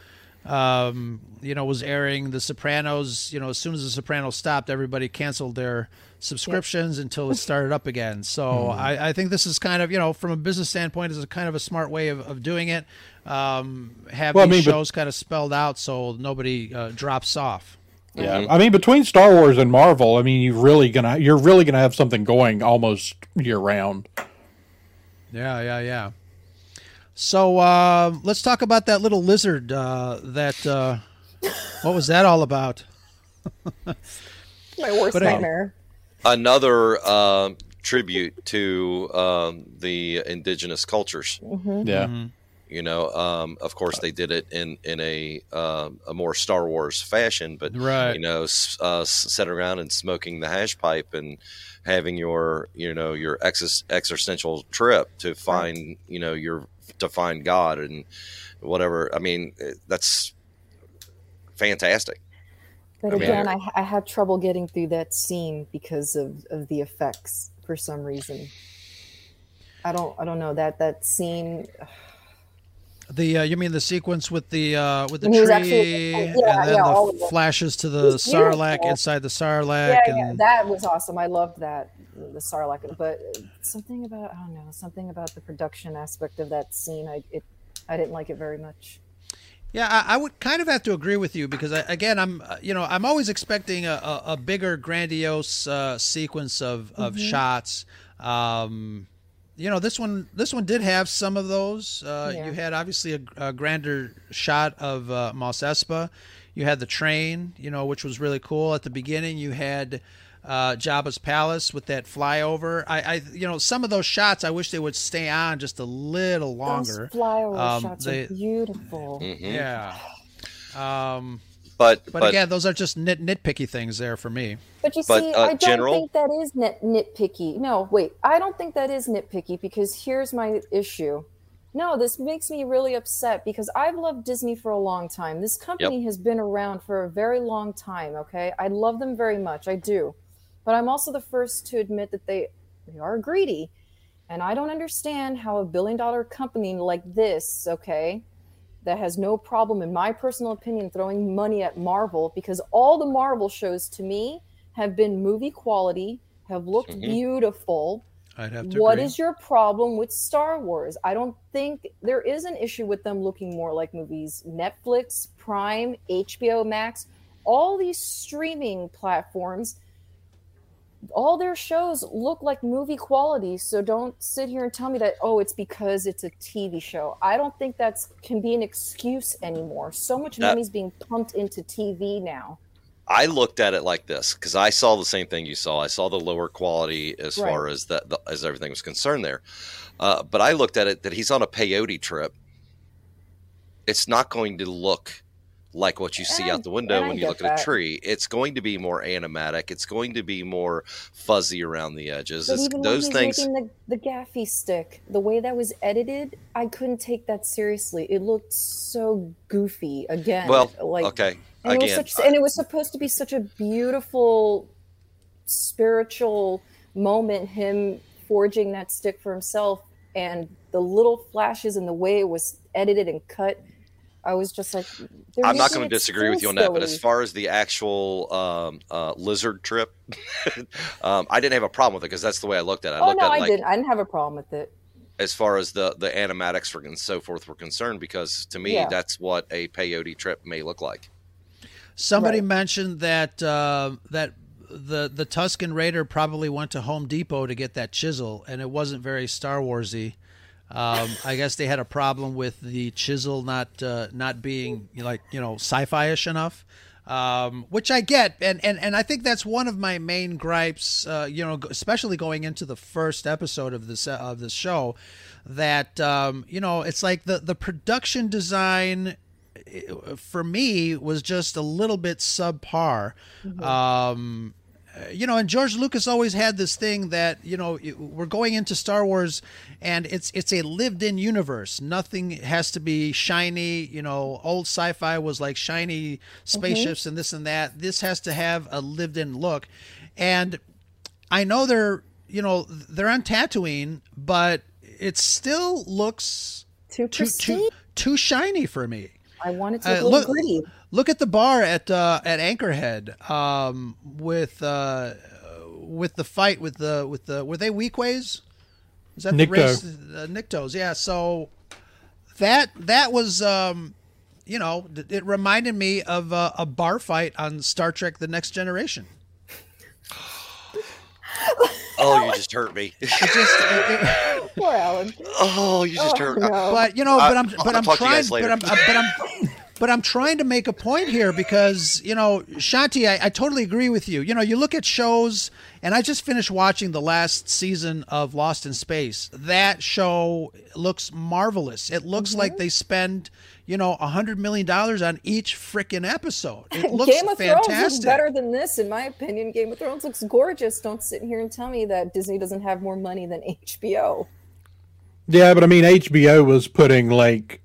um, you know, was airing The Sopranos. You know, as soon as The Sopranos stopped, everybody canceled their subscriptions until it started up again. So I, I think this is kind of, you know, from a business standpoint, is a kind of a smart way of, of doing it. Um, have Well, I these mean, but- shows kind of spelled out so nobody uh, drops off. Yeah, I mean, between Star Wars and Marvel, I mean, you're really gonna you're really gonna have something going almost year round. Yeah, yeah, yeah. So uh, let's talk about that little lizard. Uh, that uh, what was that all about? My worst But, uh, nightmare. Another um, tribute to um, the indigenous cultures. Yeah, You know, um, of course, they did it in in a um, a more Star Wars fashion, but Right. you know, s- uh, sitting around and smoking the hash pipe and having your you know your exis- existential trip to find you know your to find God and whatever. I mean, eh, that's fantastic. But I mean, again, I, I had trouble getting through that scene because of, of the effects for some reason. I don't I don't know that that scene. The uh, you mean the sequence with the uh, with the When he was tree yeah, and then yeah, all of the it. flashes to the was sarlacc inside the sarlacc Yeah, and yeah, that was awesome. I loved that the Sarlacc, but something about I don't know something about the production aspect of that scene. I it I didn't like it very much. Yeah, I, I would kind of have to agree with you because I, again, I'm uh, you know I'm always expecting a, a, a bigger, grandiose uh, sequence of, of Mm-hmm. shots. Um, you know, this one this one did have some of those. Uh, Yeah. You had obviously a, a grander shot of uh, Mos Espa. You had the train, you know, which was really cool. At the beginning, you had uh, Jabba's palace with that flyover. I, I, you know, some of those shots I wish they would stay on just a little longer. Those flyover Um, shots they- are beautiful. Yeah. Um, But but, again, those are just nit nitpicky things there for me. But you But, see, uh, I don't General- think that is nit- nitpicky. No, wait, I don't think that is nitpicky because here's my issue. No, this makes me really upset because I've loved Disney for a long time. This company has been around for a very long time, okay? I love them very much. I do. But I'm also the first to admit that they they are greedy. And I don't understand how a billion dollar company like this, okay, that has no problem, in my personal opinion, throwing money at Marvel because all the Marvel shows to me have been movie quality, have looked Mhm. beautiful. I'd have to What agree. is your problem with Star Wars? I don't think there is an issue with them looking more like movies. Netflix, Prime, HBO Max, all these streaming platforms, all their shows look like movie quality. So don't sit here and tell me that oh, it's because it's a TV show. I don't think that's can be an excuse anymore. So much That- money's being pumped into TV now. I looked at it like this because I saw the same thing you saw. I saw the lower quality as Right. far as that the, as everything was concerned there. Uh, but I looked at it that he's on a peyote trip. It's not going to look like what you see And out the window when you look at a tree. It's going to be more animatic. It's going to be more fuzzy around the edges. Those things. the, the gaffy stick, the way that was edited, I couldn't take that seriously. It looked so goofy again. Well, like okay. and it Again, was such, and it was supposed to be such a beautiful spiritual moment. Him forging that stick for himself, and the little flashes and the way it was edited and cut. I was just like, they're I'm not going to disagree with you on that, but as far as the actual um, uh, lizard trip, um, I didn't have a problem with it because that's the way I looked at it. I oh looked no, at I like didn't. I didn't have a problem with it. as far as the the animatics were- and so forth were concerned, because to me Yeah. that's what a peyote trip may look like. Somebody Right. mentioned that uh, that the the Tusken Raider probably went to Home Depot to get that chisel, and it wasn't very Star Warsy. Um, I guess they had a problem with the chisel not uh, not being like you know sci-fi-ish enough, um, which I get, and, and and I think that's one of my main gripes. Uh, you know, especially going into the first episode of this of this show, that um, you know it's like the the production design for me was just a little bit subpar. Um, you know, and George Lucas always had this thing that you know we're going into Star Wars, and it's it's a lived-in universe. Nothing has to be shiny. You know, old sci-fi was like shiny spaceships and this and that. This has to have a lived-in look, and I know they're you know they're on Tatooine, but it still looks Too too too too shiny for me. I want it to Uh, look a little gritty. Look at the bar at uh, at Anchorhead um, with uh, with the fight with the with the were they Weequays? Is that the Nikto. race? Uh, Niktos, yeah. So that that was um, you know it reminded me of uh, a bar fight on Star Trek: The Next Generation. Oh, you just hurt me. It just, it- it- Poor Alan. oh, you just hurt. No. but you know, but I'm I'll but I'm talk to you trying, guys later. but I'm but I'm but I'm trying to make a point here because you know, Shanti, I, I totally agree with you. You know, you look at shows, and I just finished watching the last season of Lost in Space. That show looks marvelous. It looks Mm-hmm. like they spend you know a hundred million dollars on each freaking episode. It looks Game of Thrones looks better than this, in my opinion. Game of Thrones looks gorgeous. Don't sit here and tell me that Disney doesn't have more money than HBO. Yeah, but I mean, HBO was putting like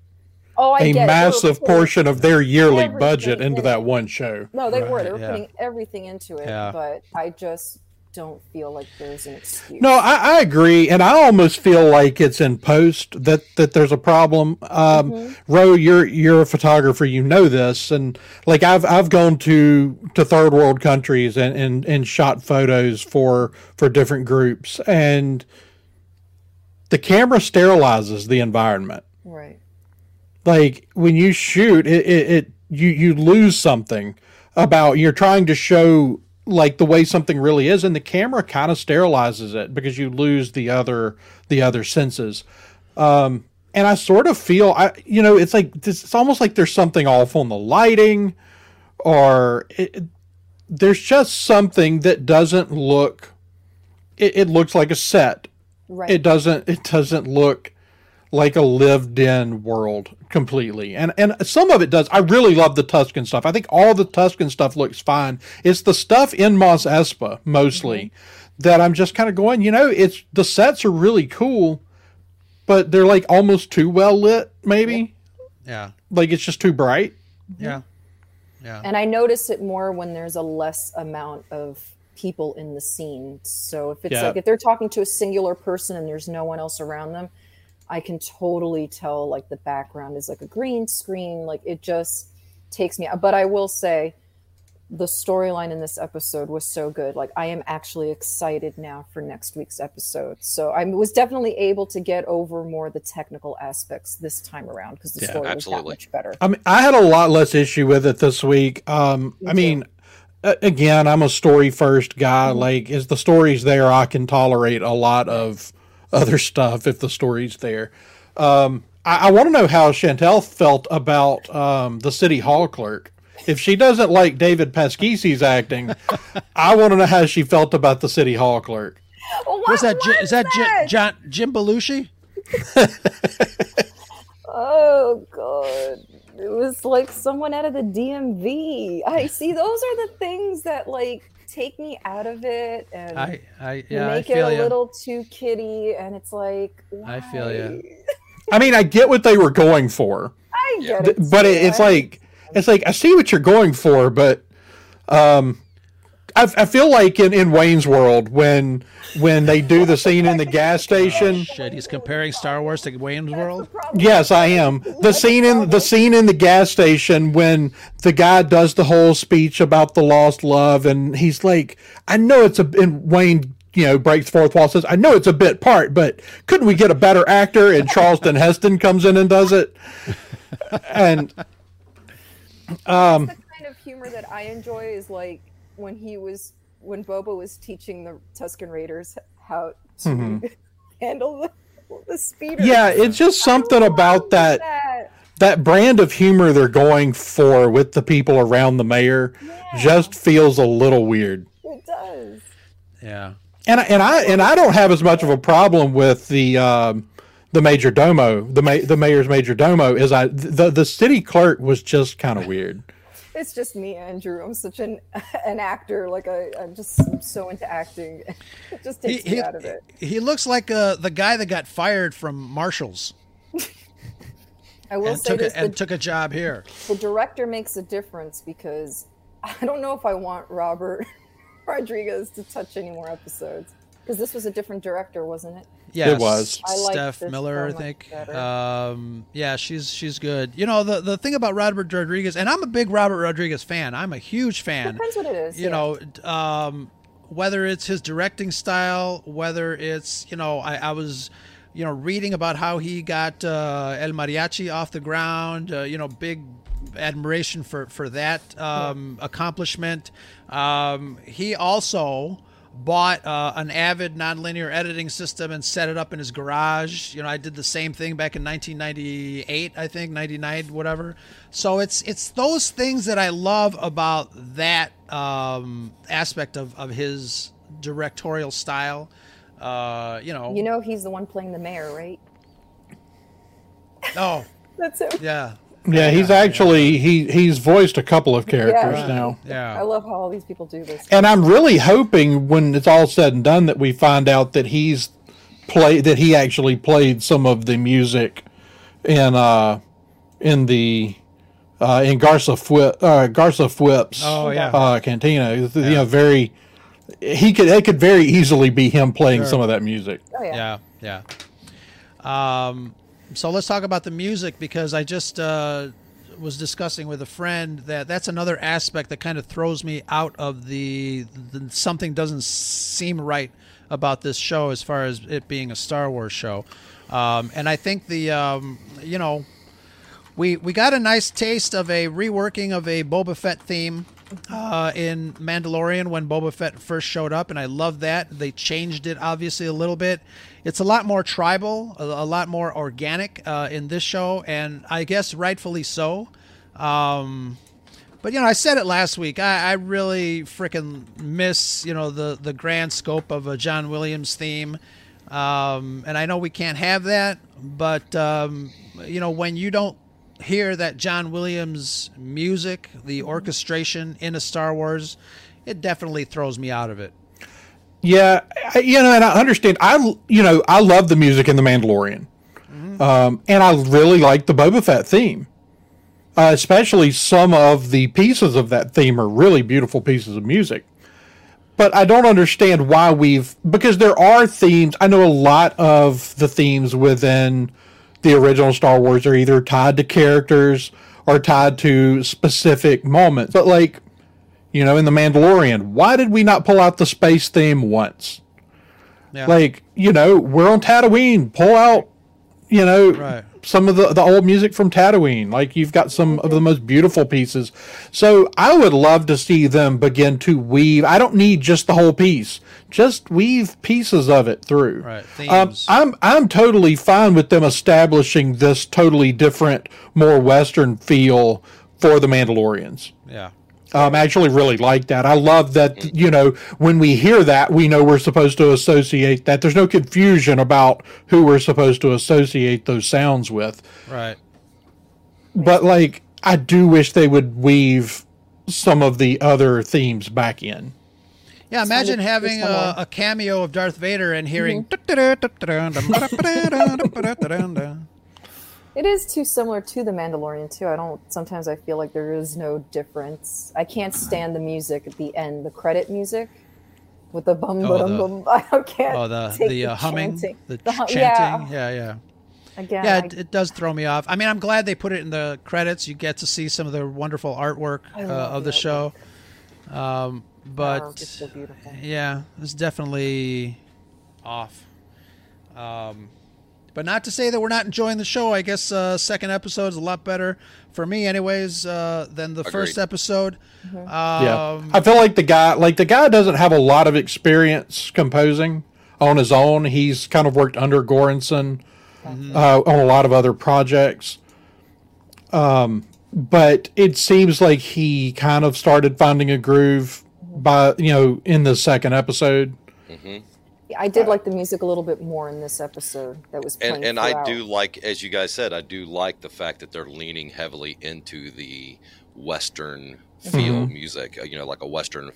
Oh, I a get it. They were massive putting portion of their yearly budget into in that one show. No, they were. They Right, were yeah. putting everything into it, Yeah. but I just don't feel like there's an excuse. No, I, I agree, and I almost feel like it's in post that that there's a problem. Um, Ro, you're you're a photographer, you know this, and like I've I've gone to to third world countries and and, and shot photos for for different groups, and the camera sterilizes the environment. right. Like when you shoot it, it, it you you lose something about you're trying to show like the way something really is and the camera kind of sterilizes it because you lose the other the other senses um and i sort of feel i you know it's like this, it's almost like there's something off on the lighting or it, there's just something that doesn't look it, it looks like a set Right. it doesn't it doesn't look like a lived in world completely. And and some of it does. I really love the Tusken stuff. I think all the Tusken stuff looks fine. It's the stuff in Mos Espa mostly mm-hmm. that I'm just kind of going, you know, it's the sets are really cool, but they're like almost too well lit, maybe. Yeah, Like it's just too bright. yeah, yeah. And I notice it more when there's a less amount of people in the scene. So if it's Yeah. like if they're talking to a singular person and there's no one else around them, I can totally tell like the background is like a green screen. Like it just takes me out. But I will say the storyline in this episode was so good. Like I am actually excited now for next week's episode. So I was definitely able to get over more the technical aspects this time around because the Yeah, story was that absolutely. much better. I mean, I had a lot less issue with it this week. Um, I mean, a- again, I'm a story first guy. Like, is the story's there, I can tolerate a lot of other stuff if the story's there. Um, I, I want to know how Chantel felt about um, the city hall clerk. If she doesn't like David Pasquesi's acting, I want to know how she felt about the city hall clerk. What Was that was is that Ji- that? John Jim Belushi? Oh god. It was like someone out of the DMV. I see those are the things that like take me out of it and I I you yeah I make it a you. little too kiddie and it's like I feel you. I mean, I get what they were going for. I get it. but too. it, it's I- like it's like I see what you're going for, but um, I, I feel like in, in Wayne's World when when they do the scene in the gas station. Shit, he's comparing Star Wars to Wayne's World. Yes, I am the scene in the scene in the gas station when the guy does the whole speech about the lost love, and he's like, "I know it's a." And Wayne, you know, breaks fourth wall, says, "I know it's a bit part, but couldn't we get a better actor?" And Charleston Heston comes in and does it, and um. the kind of humor that I enjoy is like when he was when Boba was teaching the Tusken Raiders how to handle the, the speeder. Mm-hmm. Yeah, it's just something about that that. that brand of humor they're going for with the people around the mayor just feels a little weird. It does. Yeah. And I- and I and I don't have as much of a problem with the um, the major domo, the ma- the mayor's major domo is I the the city clerk was just kind of weird. It's just me, Andrew. I'm such an an actor. Like I, I'm just I'm so into acting. It just He, takes me he, out of it. he looks like uh, the guy that got fired from Marshalls I will and say took this: a, and the, took a job here. the director makes a difference because I don't know if I want Robert Rodriguez to touch any more episodes. Because this was a different director, wasn't it? Yeah, It was. I like Steph Miller, I so much think. Um, yeah, she's she's good. You know the the thing about Robert Rodriguez, and I'm a big Robert Rodriguez fan. I'm a huge fan. Depends what it is. you yeah. know, um, whether it's his directing style, whether it's you know, I, I was, you know, reading about how he got uh, El Mariachi off the ground. Uh, you know, big admiration for for that um, accomplishment. Um, he also bought uh, an avid nonlinear editing system and set it up in his garage. You know i did the same thing back in 1998 i think 99 whatever. So it's it's those things that i love about that um, aspect of, of his directorial style. Uh, you know. You know he's the one playing the mayor, right? oh. That's him. yeah Yeah, he's actually he he's voiced a couple of characters Yeah. now. yeah I love how all these people do this. And I'm really hoping when it's all said and done that we find out that he's play that he actually played some of the music in uh in the uh in Garsa Fwip, uh Garsa Fwip's Oh, yeah. uh cantina. You know, very he could it could very easily be him playing some of that music. Oh yeah. Yeah, yeah. Um, so let's talk about the music because I just uh, was discussing with a friend that that's another aspect that kind of throws me out of the, the something doesn't seem right about this show as far as it being a Star Wars show. Um, and I think the um, you know we we got a nice taste of a reworking of a Boba Fett theme uh, in Mandalorian when Boba Fett first showed up, and I love that. They changed it obviously a little bit. It's a lot more tribal, a, a lot more organic uh, in this show, and I guess rightfully so. Um, but you know, I said it last week. I, I really freaking miss you know the the grand scope of a John Williams theme, um, and I know we can't have that. But um, you know, when you don't hear that John Williams music, the orchestration in a Star Wars, it definitely throws me out of it. Yeah, I, you know, and I understand. I you know I love the music in the Mandalorian, um, and I really like the Boba Fett theme. Uh, especially some of the pieces of that theme are really beautiful pieces of music. But I don't understand why we've because there are themes. I know a lot of the themes within the original Star Wars are either tied to characters or tied to specific moments. But like, you know, in the Mandalorian, why did we not pull out the space theme once? Yeah. Like, you know, we're on Tatooine. Pull out, you know, Right. some of the, the old music from Tatooine. Like, you've got some of the most beautiful pieces. So I would love to see them begin to weave. I don't need just the whole piece. Just weave pieces of it through. Right, Um. I'm I'm totally fine with them establishing this totally different, more Western feel for the Mandalorians. yeah. Um, I actually really like that. I love that, you know, when we hear that, we know we're supposed to associate that. There's no confusion about who we're supposed to associate those sounds with. Right. But, like, I do wish they would weave some of the other themes back in. Yeah, imagine sounded- having a, a cameo of Darth Vader and hearing. It is too similar to the Mandalorian too. I don't. Sometimes I feel like there is no difference. I can't stand the music at the end, the credit music, with the bum Oh, bum bum. I can't. Oh, the take the uh, humming, chanting. the, The hum- chanting. Yeah. Yeah, yeah. Again, Yeah, I- it, it does throw me off. I mean, I'm glad they put it in the credits. You get to see some of the wonderful artwork uh, of the the show. Um, but Oh, it's so beautiful. yeah, it's definitely off. Um, but not to say that we're not enjoying the show. I guess uh, second episode is a lot better for me, anyways, uh, than the first episode. Mm-hmm. Yeah. Um, I feel like the guy, like, the guy doesn't have a lot of experience composing on his own. He's kind of worked under Göransson uh, on a lot of other projects. Um, but it seems like he kind of started finding a groove by, you know, in the second episode. I did like the music a little bit more in this episode that was and and I do like, as you guys said, I do like the fact that they're leaning heavily into the Western feel music. uh, You know, like a Western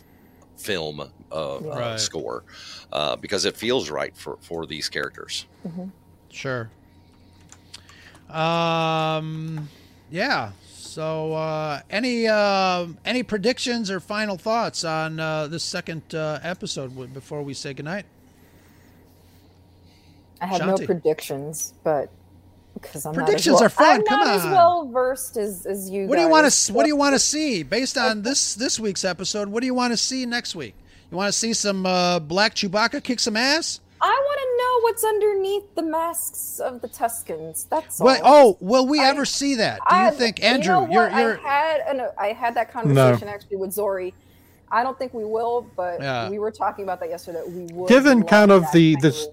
film uh, uh, Right. score, uh, because it feels right for for these characters. Sure. Um, yeah. So, uh, any uh, any predictions or final thoughts on uh, this second uh, episode before we say goodnight? I have Shanti. no predictions, but because I'm Predictions not are as well, fun, I'm come not as well versed as, as you. What do you want guys, to What do you want to see based on this this week's episode? What do you want to see next week? You want to see some uh, Black Chewbacca kick some ass? I want to know what's underneath the masks of the Tuskens. That's all. Well, oh, will we I- ever see that? Do you I- think, you Andrew? know you're what? you're I had an, I had that conversation actually with Zori. I don't think we will, but Yeah. we were talking about that yesterday. We would Given kind of the- this-.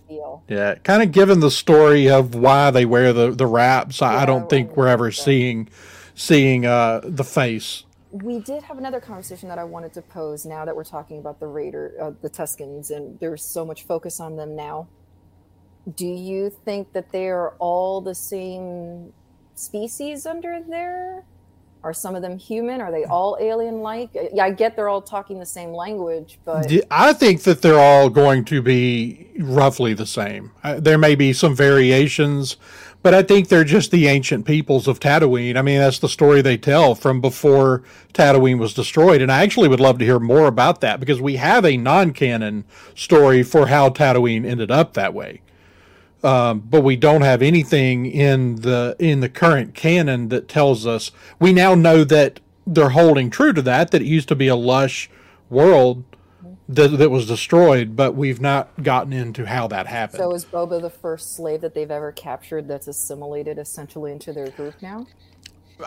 Yeah, kind of given the story of why they wear the the wraps, I, I don't think we're ever seeing seeing uh, the face. We did have another conversation that I wanted to pose. Now that we're talking about the Raider, uh, the Tuskens, and there's so much focus on them now. Do you think that they are all the same species under there? Are some of them human? Are they all alien-like? Yeah, I get they're all talking the same language, but I think that they're all going to be roughly the same. Uh, there may be some variations, but I think they're just the ancient peoples of Tatooine. I mean, that's the story they tell from before Tatooine was destroyed. And I actually would love to hear more about that because we have a non canon story for how Tatooine ended up that way. Um, but we don't have anything in the in the current canon that tells us we now know that they're holding true to that that it used to be a lush world that, that was destroyed but we've not gotten into how that happened so is Boba the first slave that they've ever captured that's assimilated essentially into their group now?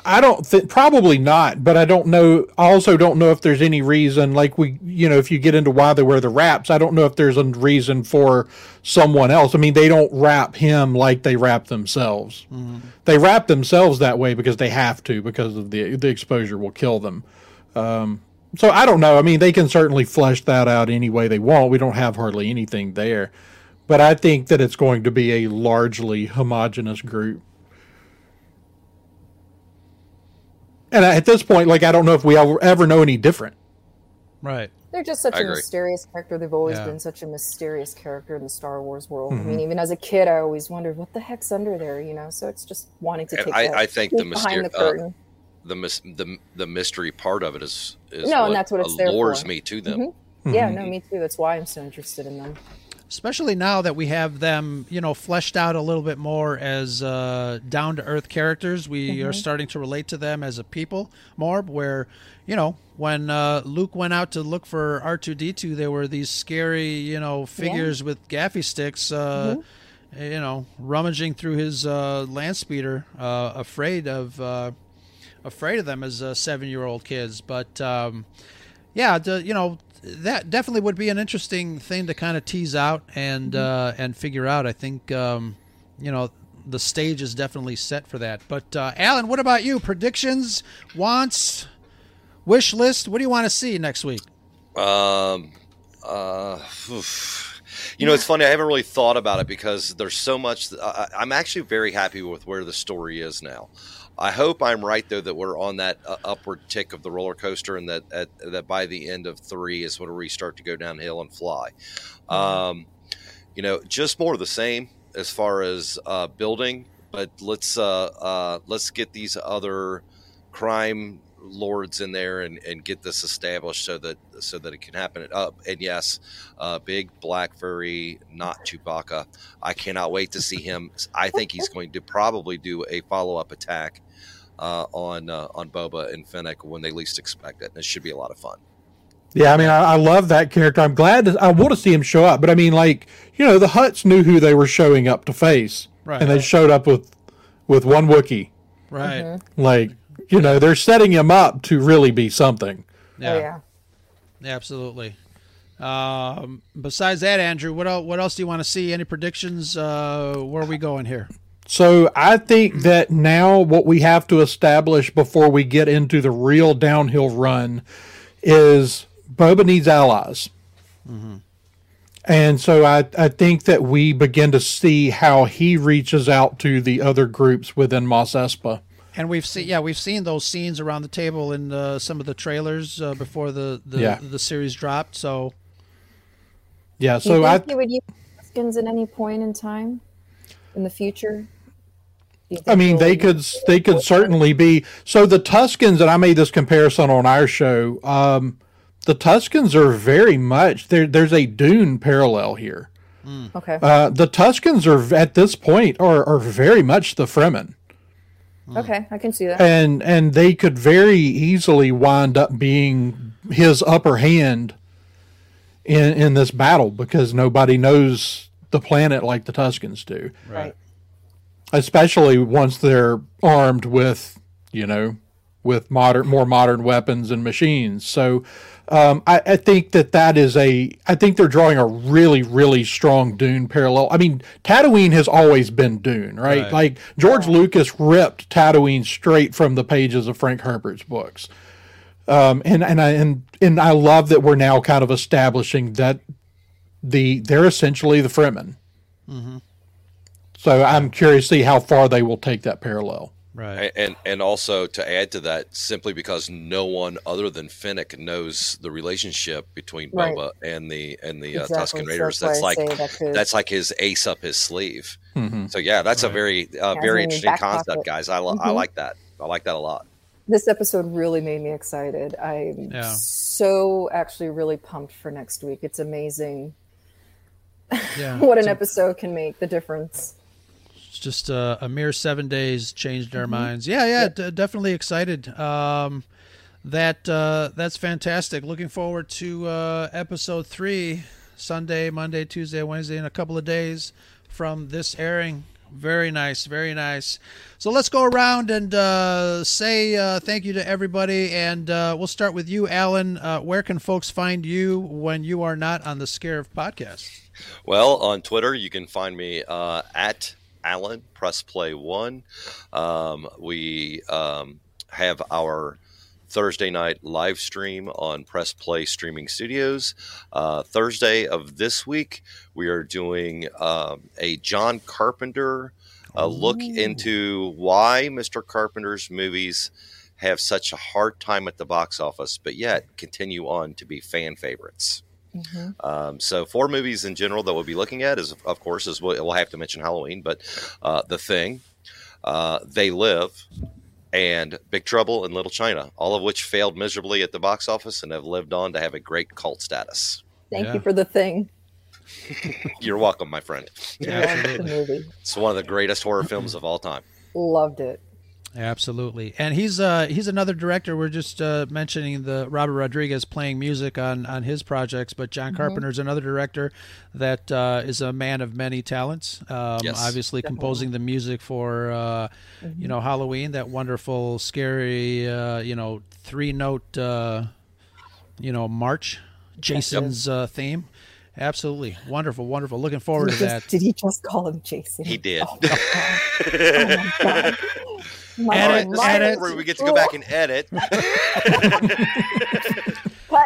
I don't think probably not, but I don't know. I also don't know if there's any reason, like we, you know, if you get into why they wear the wraps, I don't know if there's a reason for someone else. I mean, they don't wrap him like they wrap themselves. They wrap themselves that way because they have to, because of the the exposure will kill them. Um, so I don't know. I mean, they can certainly flesh that out any way they want. We don't have hardly anything there, but I think that it's going to be a largely homogenous group. And at this point, like I don't know if we ever, ever know any different. right. They're just such I a agree. mysterious character. They've always Yeah. been such a mysterious character in the Star Wars world. Mm-hmm. I mean, even as a kid, I always wondered what the heck's under there, you know. So it's just wanting to And take. I- that I think the peek behind the uh, curtain. the mis- the the mystery part of it is is No, and that's what it's there allures for. me to them. Mhm. Yeah, no, me too. That's why I'm so interested in them. Especially now that we have them, you know, fleshed out a little bit more as uh, down to earth characters. We are starting to relate to them as a people more. Where, you know, when uh, Luke went out to look for R two D two, there were these scary, you know, figures with gaffy sticks. Uh, You know, rummaging through his uh, land speeder, uh, afraid of uh, afraid of them as uh, seven year old kids. But um, yeah, the, you know that definitely would be an interesting thing to kind of tease out and uh, and figure out. I think um, you know the stage is definitely set for that. But uh, Alan, what about you? Predictions, wants, wish list. What do you want to see next week? Um, uh, oof. you know, it's funny. I haven't really thought about it because there's so much. I, I'm actually very happy with where the story is now. I hope I'm right though that we're on that uh, upward tick of the roller coaster, and that at, that by the end of three is when we start to go downhill and fly. Um, you know, just more of the same as far as uh, building, but let's uh, uh, let's get these other crime lords in there and, and get this established so that so that it can happen. Uh, and yes, uh, big black furry, not Chewbacca. I cannot wait to see him. I think he's going to probably do a follow up attack uh, on uh, on Boba and Fennec when they least expect it. And it should be a lot of fun. Yeah, I mean, I, I love that character. I'm glad to, I want to see him show up, but I mean, like you know, the Hutts knew who they were showing up to face, Right. and they showed up with with one Wookie, Right. Like you know, they're setting him up to really be something. Yeah. Oh yeah. Absolutely. Um, besides that, Andrew, what else? What else do you want to see? Any predictions? Uh, where are we going here? So I think that now what we have to establish before we get into the real downhill run is Boba needs allies. And so I, I think that we begin to see how he reaches out to the other groups within Mos Espa. And we've seen, yeah, we've seen those scenes around the table in uh, some of the trailers uh, before the the, Yeah. the series dropped. So Yeah, Do you so I think he would use Tuskens at any point in time in the future? Do you I mean, they could they could certainly be. So the Tuskens, and I made this comparison on our show. Um, the Tuskens are very much there. There's a Dune parallel here. Okay. Uh, the Tuskens are at this point are, are very much the Fremen. okay, I can see that. and and they could very easily wind up being his upper hand in in this battle because nobody knows the planet like the Tuskens do, Right. Especially once they're armed with you know with modern more modern weapons and machines. So. Um, I, I think that that is a. I think they're drawing a really, really strong Dune parallel. I mean, Tatooine has always been Dune, right? Right. Like George Lucas ripped Tatooine straight from the pages of Frank Herbert's books. Um, and and I and and I love that we're now kind of establishing that the they're essentially the Fremen. So I'm curious to see how far they will take that parallel. Right. And and also to add to that, simply because no one other than Fennec knows the relationship between Right. Boba and the and the uh, Tusken Raiders, that's that's like say that could- that's like his ace up his sleeve. Mhm. So yeah, that's a very uh, Has very interesting concept, pocket. guys. I, li- I like that. I like that a lot. This episode really made me excited. I'm Yeah. so actually really pumped for next week. It's amazing Yeah. what an So episode can make the difference. It's just uh, a mere seven days changed Mm-hmm. our minds. Yeah, yeah, d- definitely excited. Um, that uh, that's fantastic. Looking forward to uh, episode three, Sunday, Monday, Tuesday, Wednesday, in a couple of days from this airing. Very nice, very nice. So let's go around and uh, say uh, thank you to everybody, and uh, we'll start with you, Alan. Uh, where can folks find you when you are not on the Scarif podcast? Well, on Twitter, you can find me uh, at Alan Press Play One. Um, we um, have our Thursday night live stream on Press Play Streaming Studios. Uh, Thursday of this week, we are doing um, a John Carpenter uh, look into why Mr. Carpenter's movies have such a hard time at the box office, but yet continue on to be fan favorites. Um, so four movies in general that we'll be looking at is, of course, is we'll, we'll have to mention Halloween, but uh, The Thing, uh, They Live, and Big Trouble in Little China, all of which failed miserably at the box office and have lived on to have a great cult status. Thank Yeah. you for the thing. You're welcome, my friend. Loved the. It's one of the greatest horror films of all time. Loved it. Absolutely, and he's uh, he's another director. We're just uh, mentioning the Robert Rodriguez playing music on on his projects, but John Carpenter's another director that uh, is a man of many talents. Um, Yes. Obviously, composing the music for uh, you know Halloween, that wonderful, scary, uh, you know, three note, uh, you know, march, Jason's uh, theme. Absolutely wonderful, wonderful. Looking forward Did to he, that. just, did he just call him Jason? He did. Oh my god. My Edit, All right, mind this is edit. where we get to go back and edit.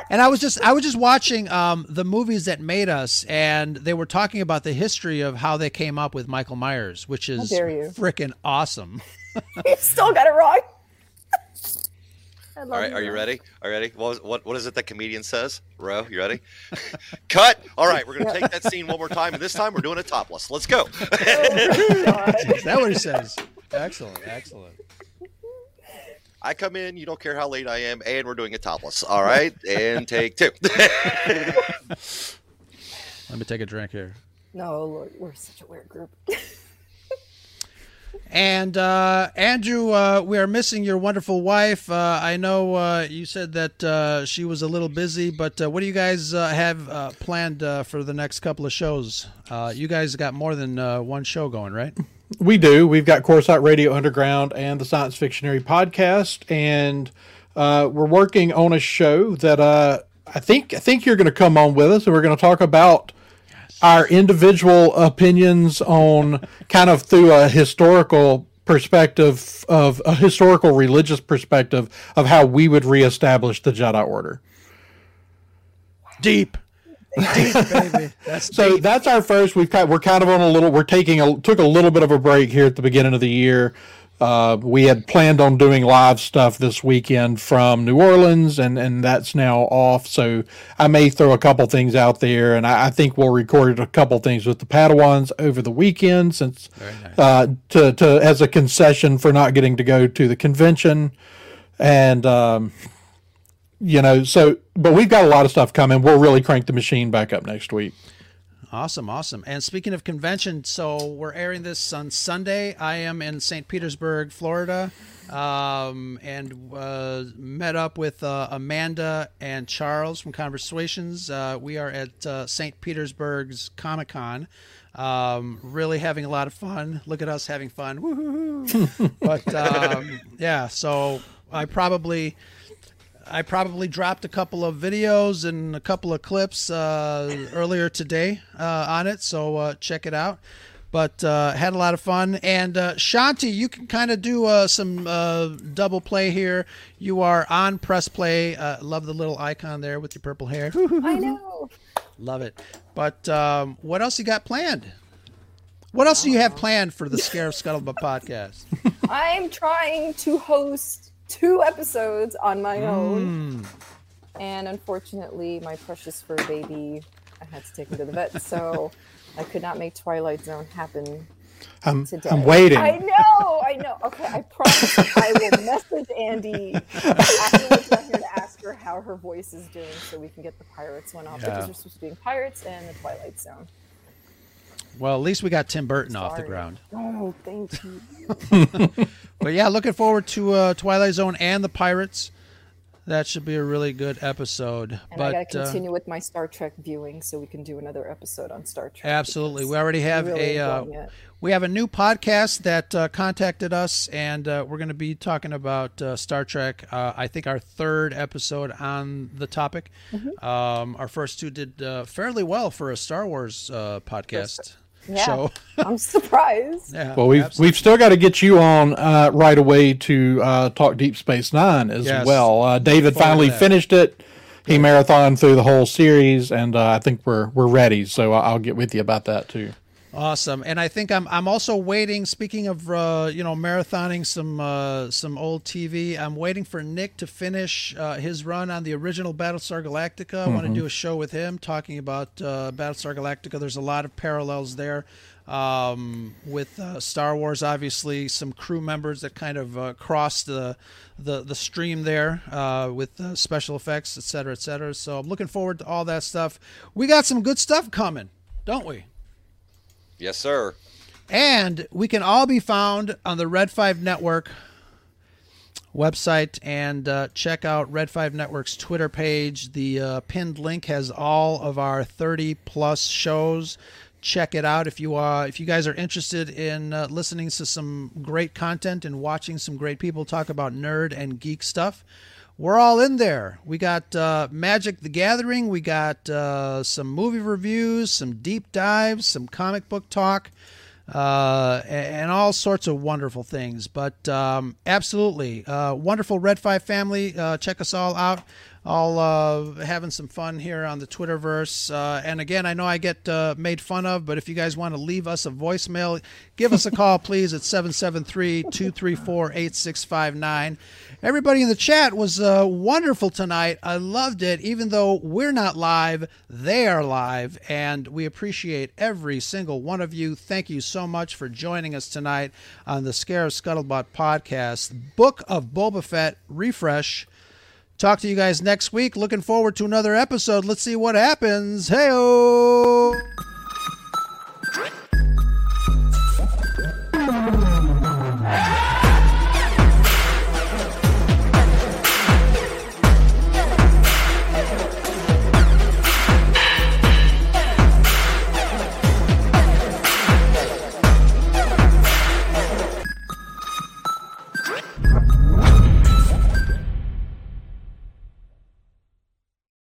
And I was just I was just watching um, the movies that made us, and they were talking about the history of how they came up with Michael Myers, which is freaking awesome. You still got it wrong. I love All right, are you ready? Are you ready? What, was, what what is it that comedian says? Ro, you ready? Cut. All right, we're gonna take that scene one more time, and this time we're doing it topless. Let's go. Oh, God. Is that what he says? Excellent, excellent. I come in, you don't care how late I am, and we're doing a topless. All right, and take two. Let me take a drink here. no, Lord, we're such a weird group. And uh, Andrew, uh, we are missing your wonderful wife. Uh, I know uh, you said that uh, she was a little busy, but uh, what do you guys uh, have uh, planned uh, for the next couple of shows? Uh, you guys got more than uh, one show going, right? We do. We've got Coruscant Radio Underground and the Science Fictionary podcast, and uh, we're working on a show that uh, I think I think you're going to come on with us, and we're going to talk about our individual opinions on kind of through a historical perspective of a historical religious perspective of how we would reestablish the Jedi Order. Deep. Deep. That's So deep. that's our first. We've kind we're kind of on a little. We're taking a took a little bit of a break here at the beginning of the year. Uh, we had planned on doing live stuff this weekend from New Orleans, and and that's now off. So I may throw a couple things out there, and I, I think we'll record a couple things with the Padawans over the weekend, since uh, to to as a concession for not getting to go to the convention, and. Um, you know, so but we've got a lot of stuff coming. We'll really crank the machine back up next week. Awesome, awesome. And speaking of convention, so we're airing this on Sunday. I am in St. Petersburg, Florida, um, and uh, met up with uh, Amanda and Charles from Conversations. Uh, we are at uh, St. Petersburg's Comic Con. Um, really having a lot of fun. Look at us having fun. Woo-hoo-hoo. but um, yeah, so I probably I probably dropped a couple of videos and a couple of clips uh, earlier today uh, on it, so uh, check it out. But uh, had a lot of fun. And uh, Shanti, you can kind of do uh, some double play here. You are on press play. love the little icon there with your purple hair. I know. Love it. But um, what else you got planned? What else do you have planned for the Scarif Scuttlebutt podcast? I'm trying to host two episodes on my own. Mm. And unfortunately, my precious fur baby, I had to take him to the vet. So I could not make Twilight Zone happen I'm, today. I'm waiting. I know, I know. Okay, I promise I will message Andy afterwards I'm here to ask her how her voice is doing so we can get the Pirates one off yeah. because we're supposed to be doing Pirates and the Twilight Zone. Well, at least we got Tim Burton Sorry. off the ground. Oh, thank you. but yeah, looking forward to uh, Twilight Zone and the Pirates. That should be a really good episode. And but, I got to uh, continue uh, with my Star Trek viewing, so we can do another episode on Star Trek. Absolutely, we already have really a uh, we have a new podcast that uh, contacted us, and uh, we're going to be talking about uh, Star Trek. I think our third episode on the topic. Mm-hmm. Um, our first two did fairly well for a Star Wars podcast yeah, show. I'm surprised. Yeah, well, we've absolutely. we've still got to get you on uh, right away to uh, talk Deep Space Nine as yes. well. Uh, David finally finished it. He marathon through the whole series, and uh, I think we're we're ready. So I'll get with you about that too. Awesome, and I think I'm I'm also waiting. Speaking of uh, you know marathoning some uh, some old TV, I'm waiting for Nick to finish uh, his run on the original Battlestar Galactica. I mm-hmm. want to do a show with him talking about uh, Battlestar Galactica. There's a lot of parallels there um, with uh, Star Wars. Obviously, some crew members that kind of uh, crossed the the the stream there with special effects, et cetera, et cetera. So I'm looking forward to all that stuff. We got some good stuff coming, don't we? Yes, sir. And we can all be found on the Red 5 Network website and uh, check out Red 5 Network's Twitter page. The uh, pinned link has all of our 30 plus shows. Check it out if you are if you guys are interested in uh, listening to some great content and watching some great people talk about nerd and geek stuff we're all in there. We got uh, Magic the Gathering, we got uh, some movie reviews, some deep dives, some comic book talk, uh, and all sorts of wonderful things. But um, absolutely, uh, wonderful Red 5 family. Uh, check us all out all uh, having some fun here on the Twitterverse. And again, I know I get made fun of, but if you guys want to leave us a voicemail, give us a call, please, at 773 234 8659. Everybody in the chat was uh, wonderful tonight. I loved it. Even though we're not live, they are live, and we appreciate every single one of you. Thank you so much for joining us tonight on the Scarif Scuttlebutt podcast. Book of Boba Fett refresh Talk to you guys next week. Looking forward to another episode. Let's see what happens. Hey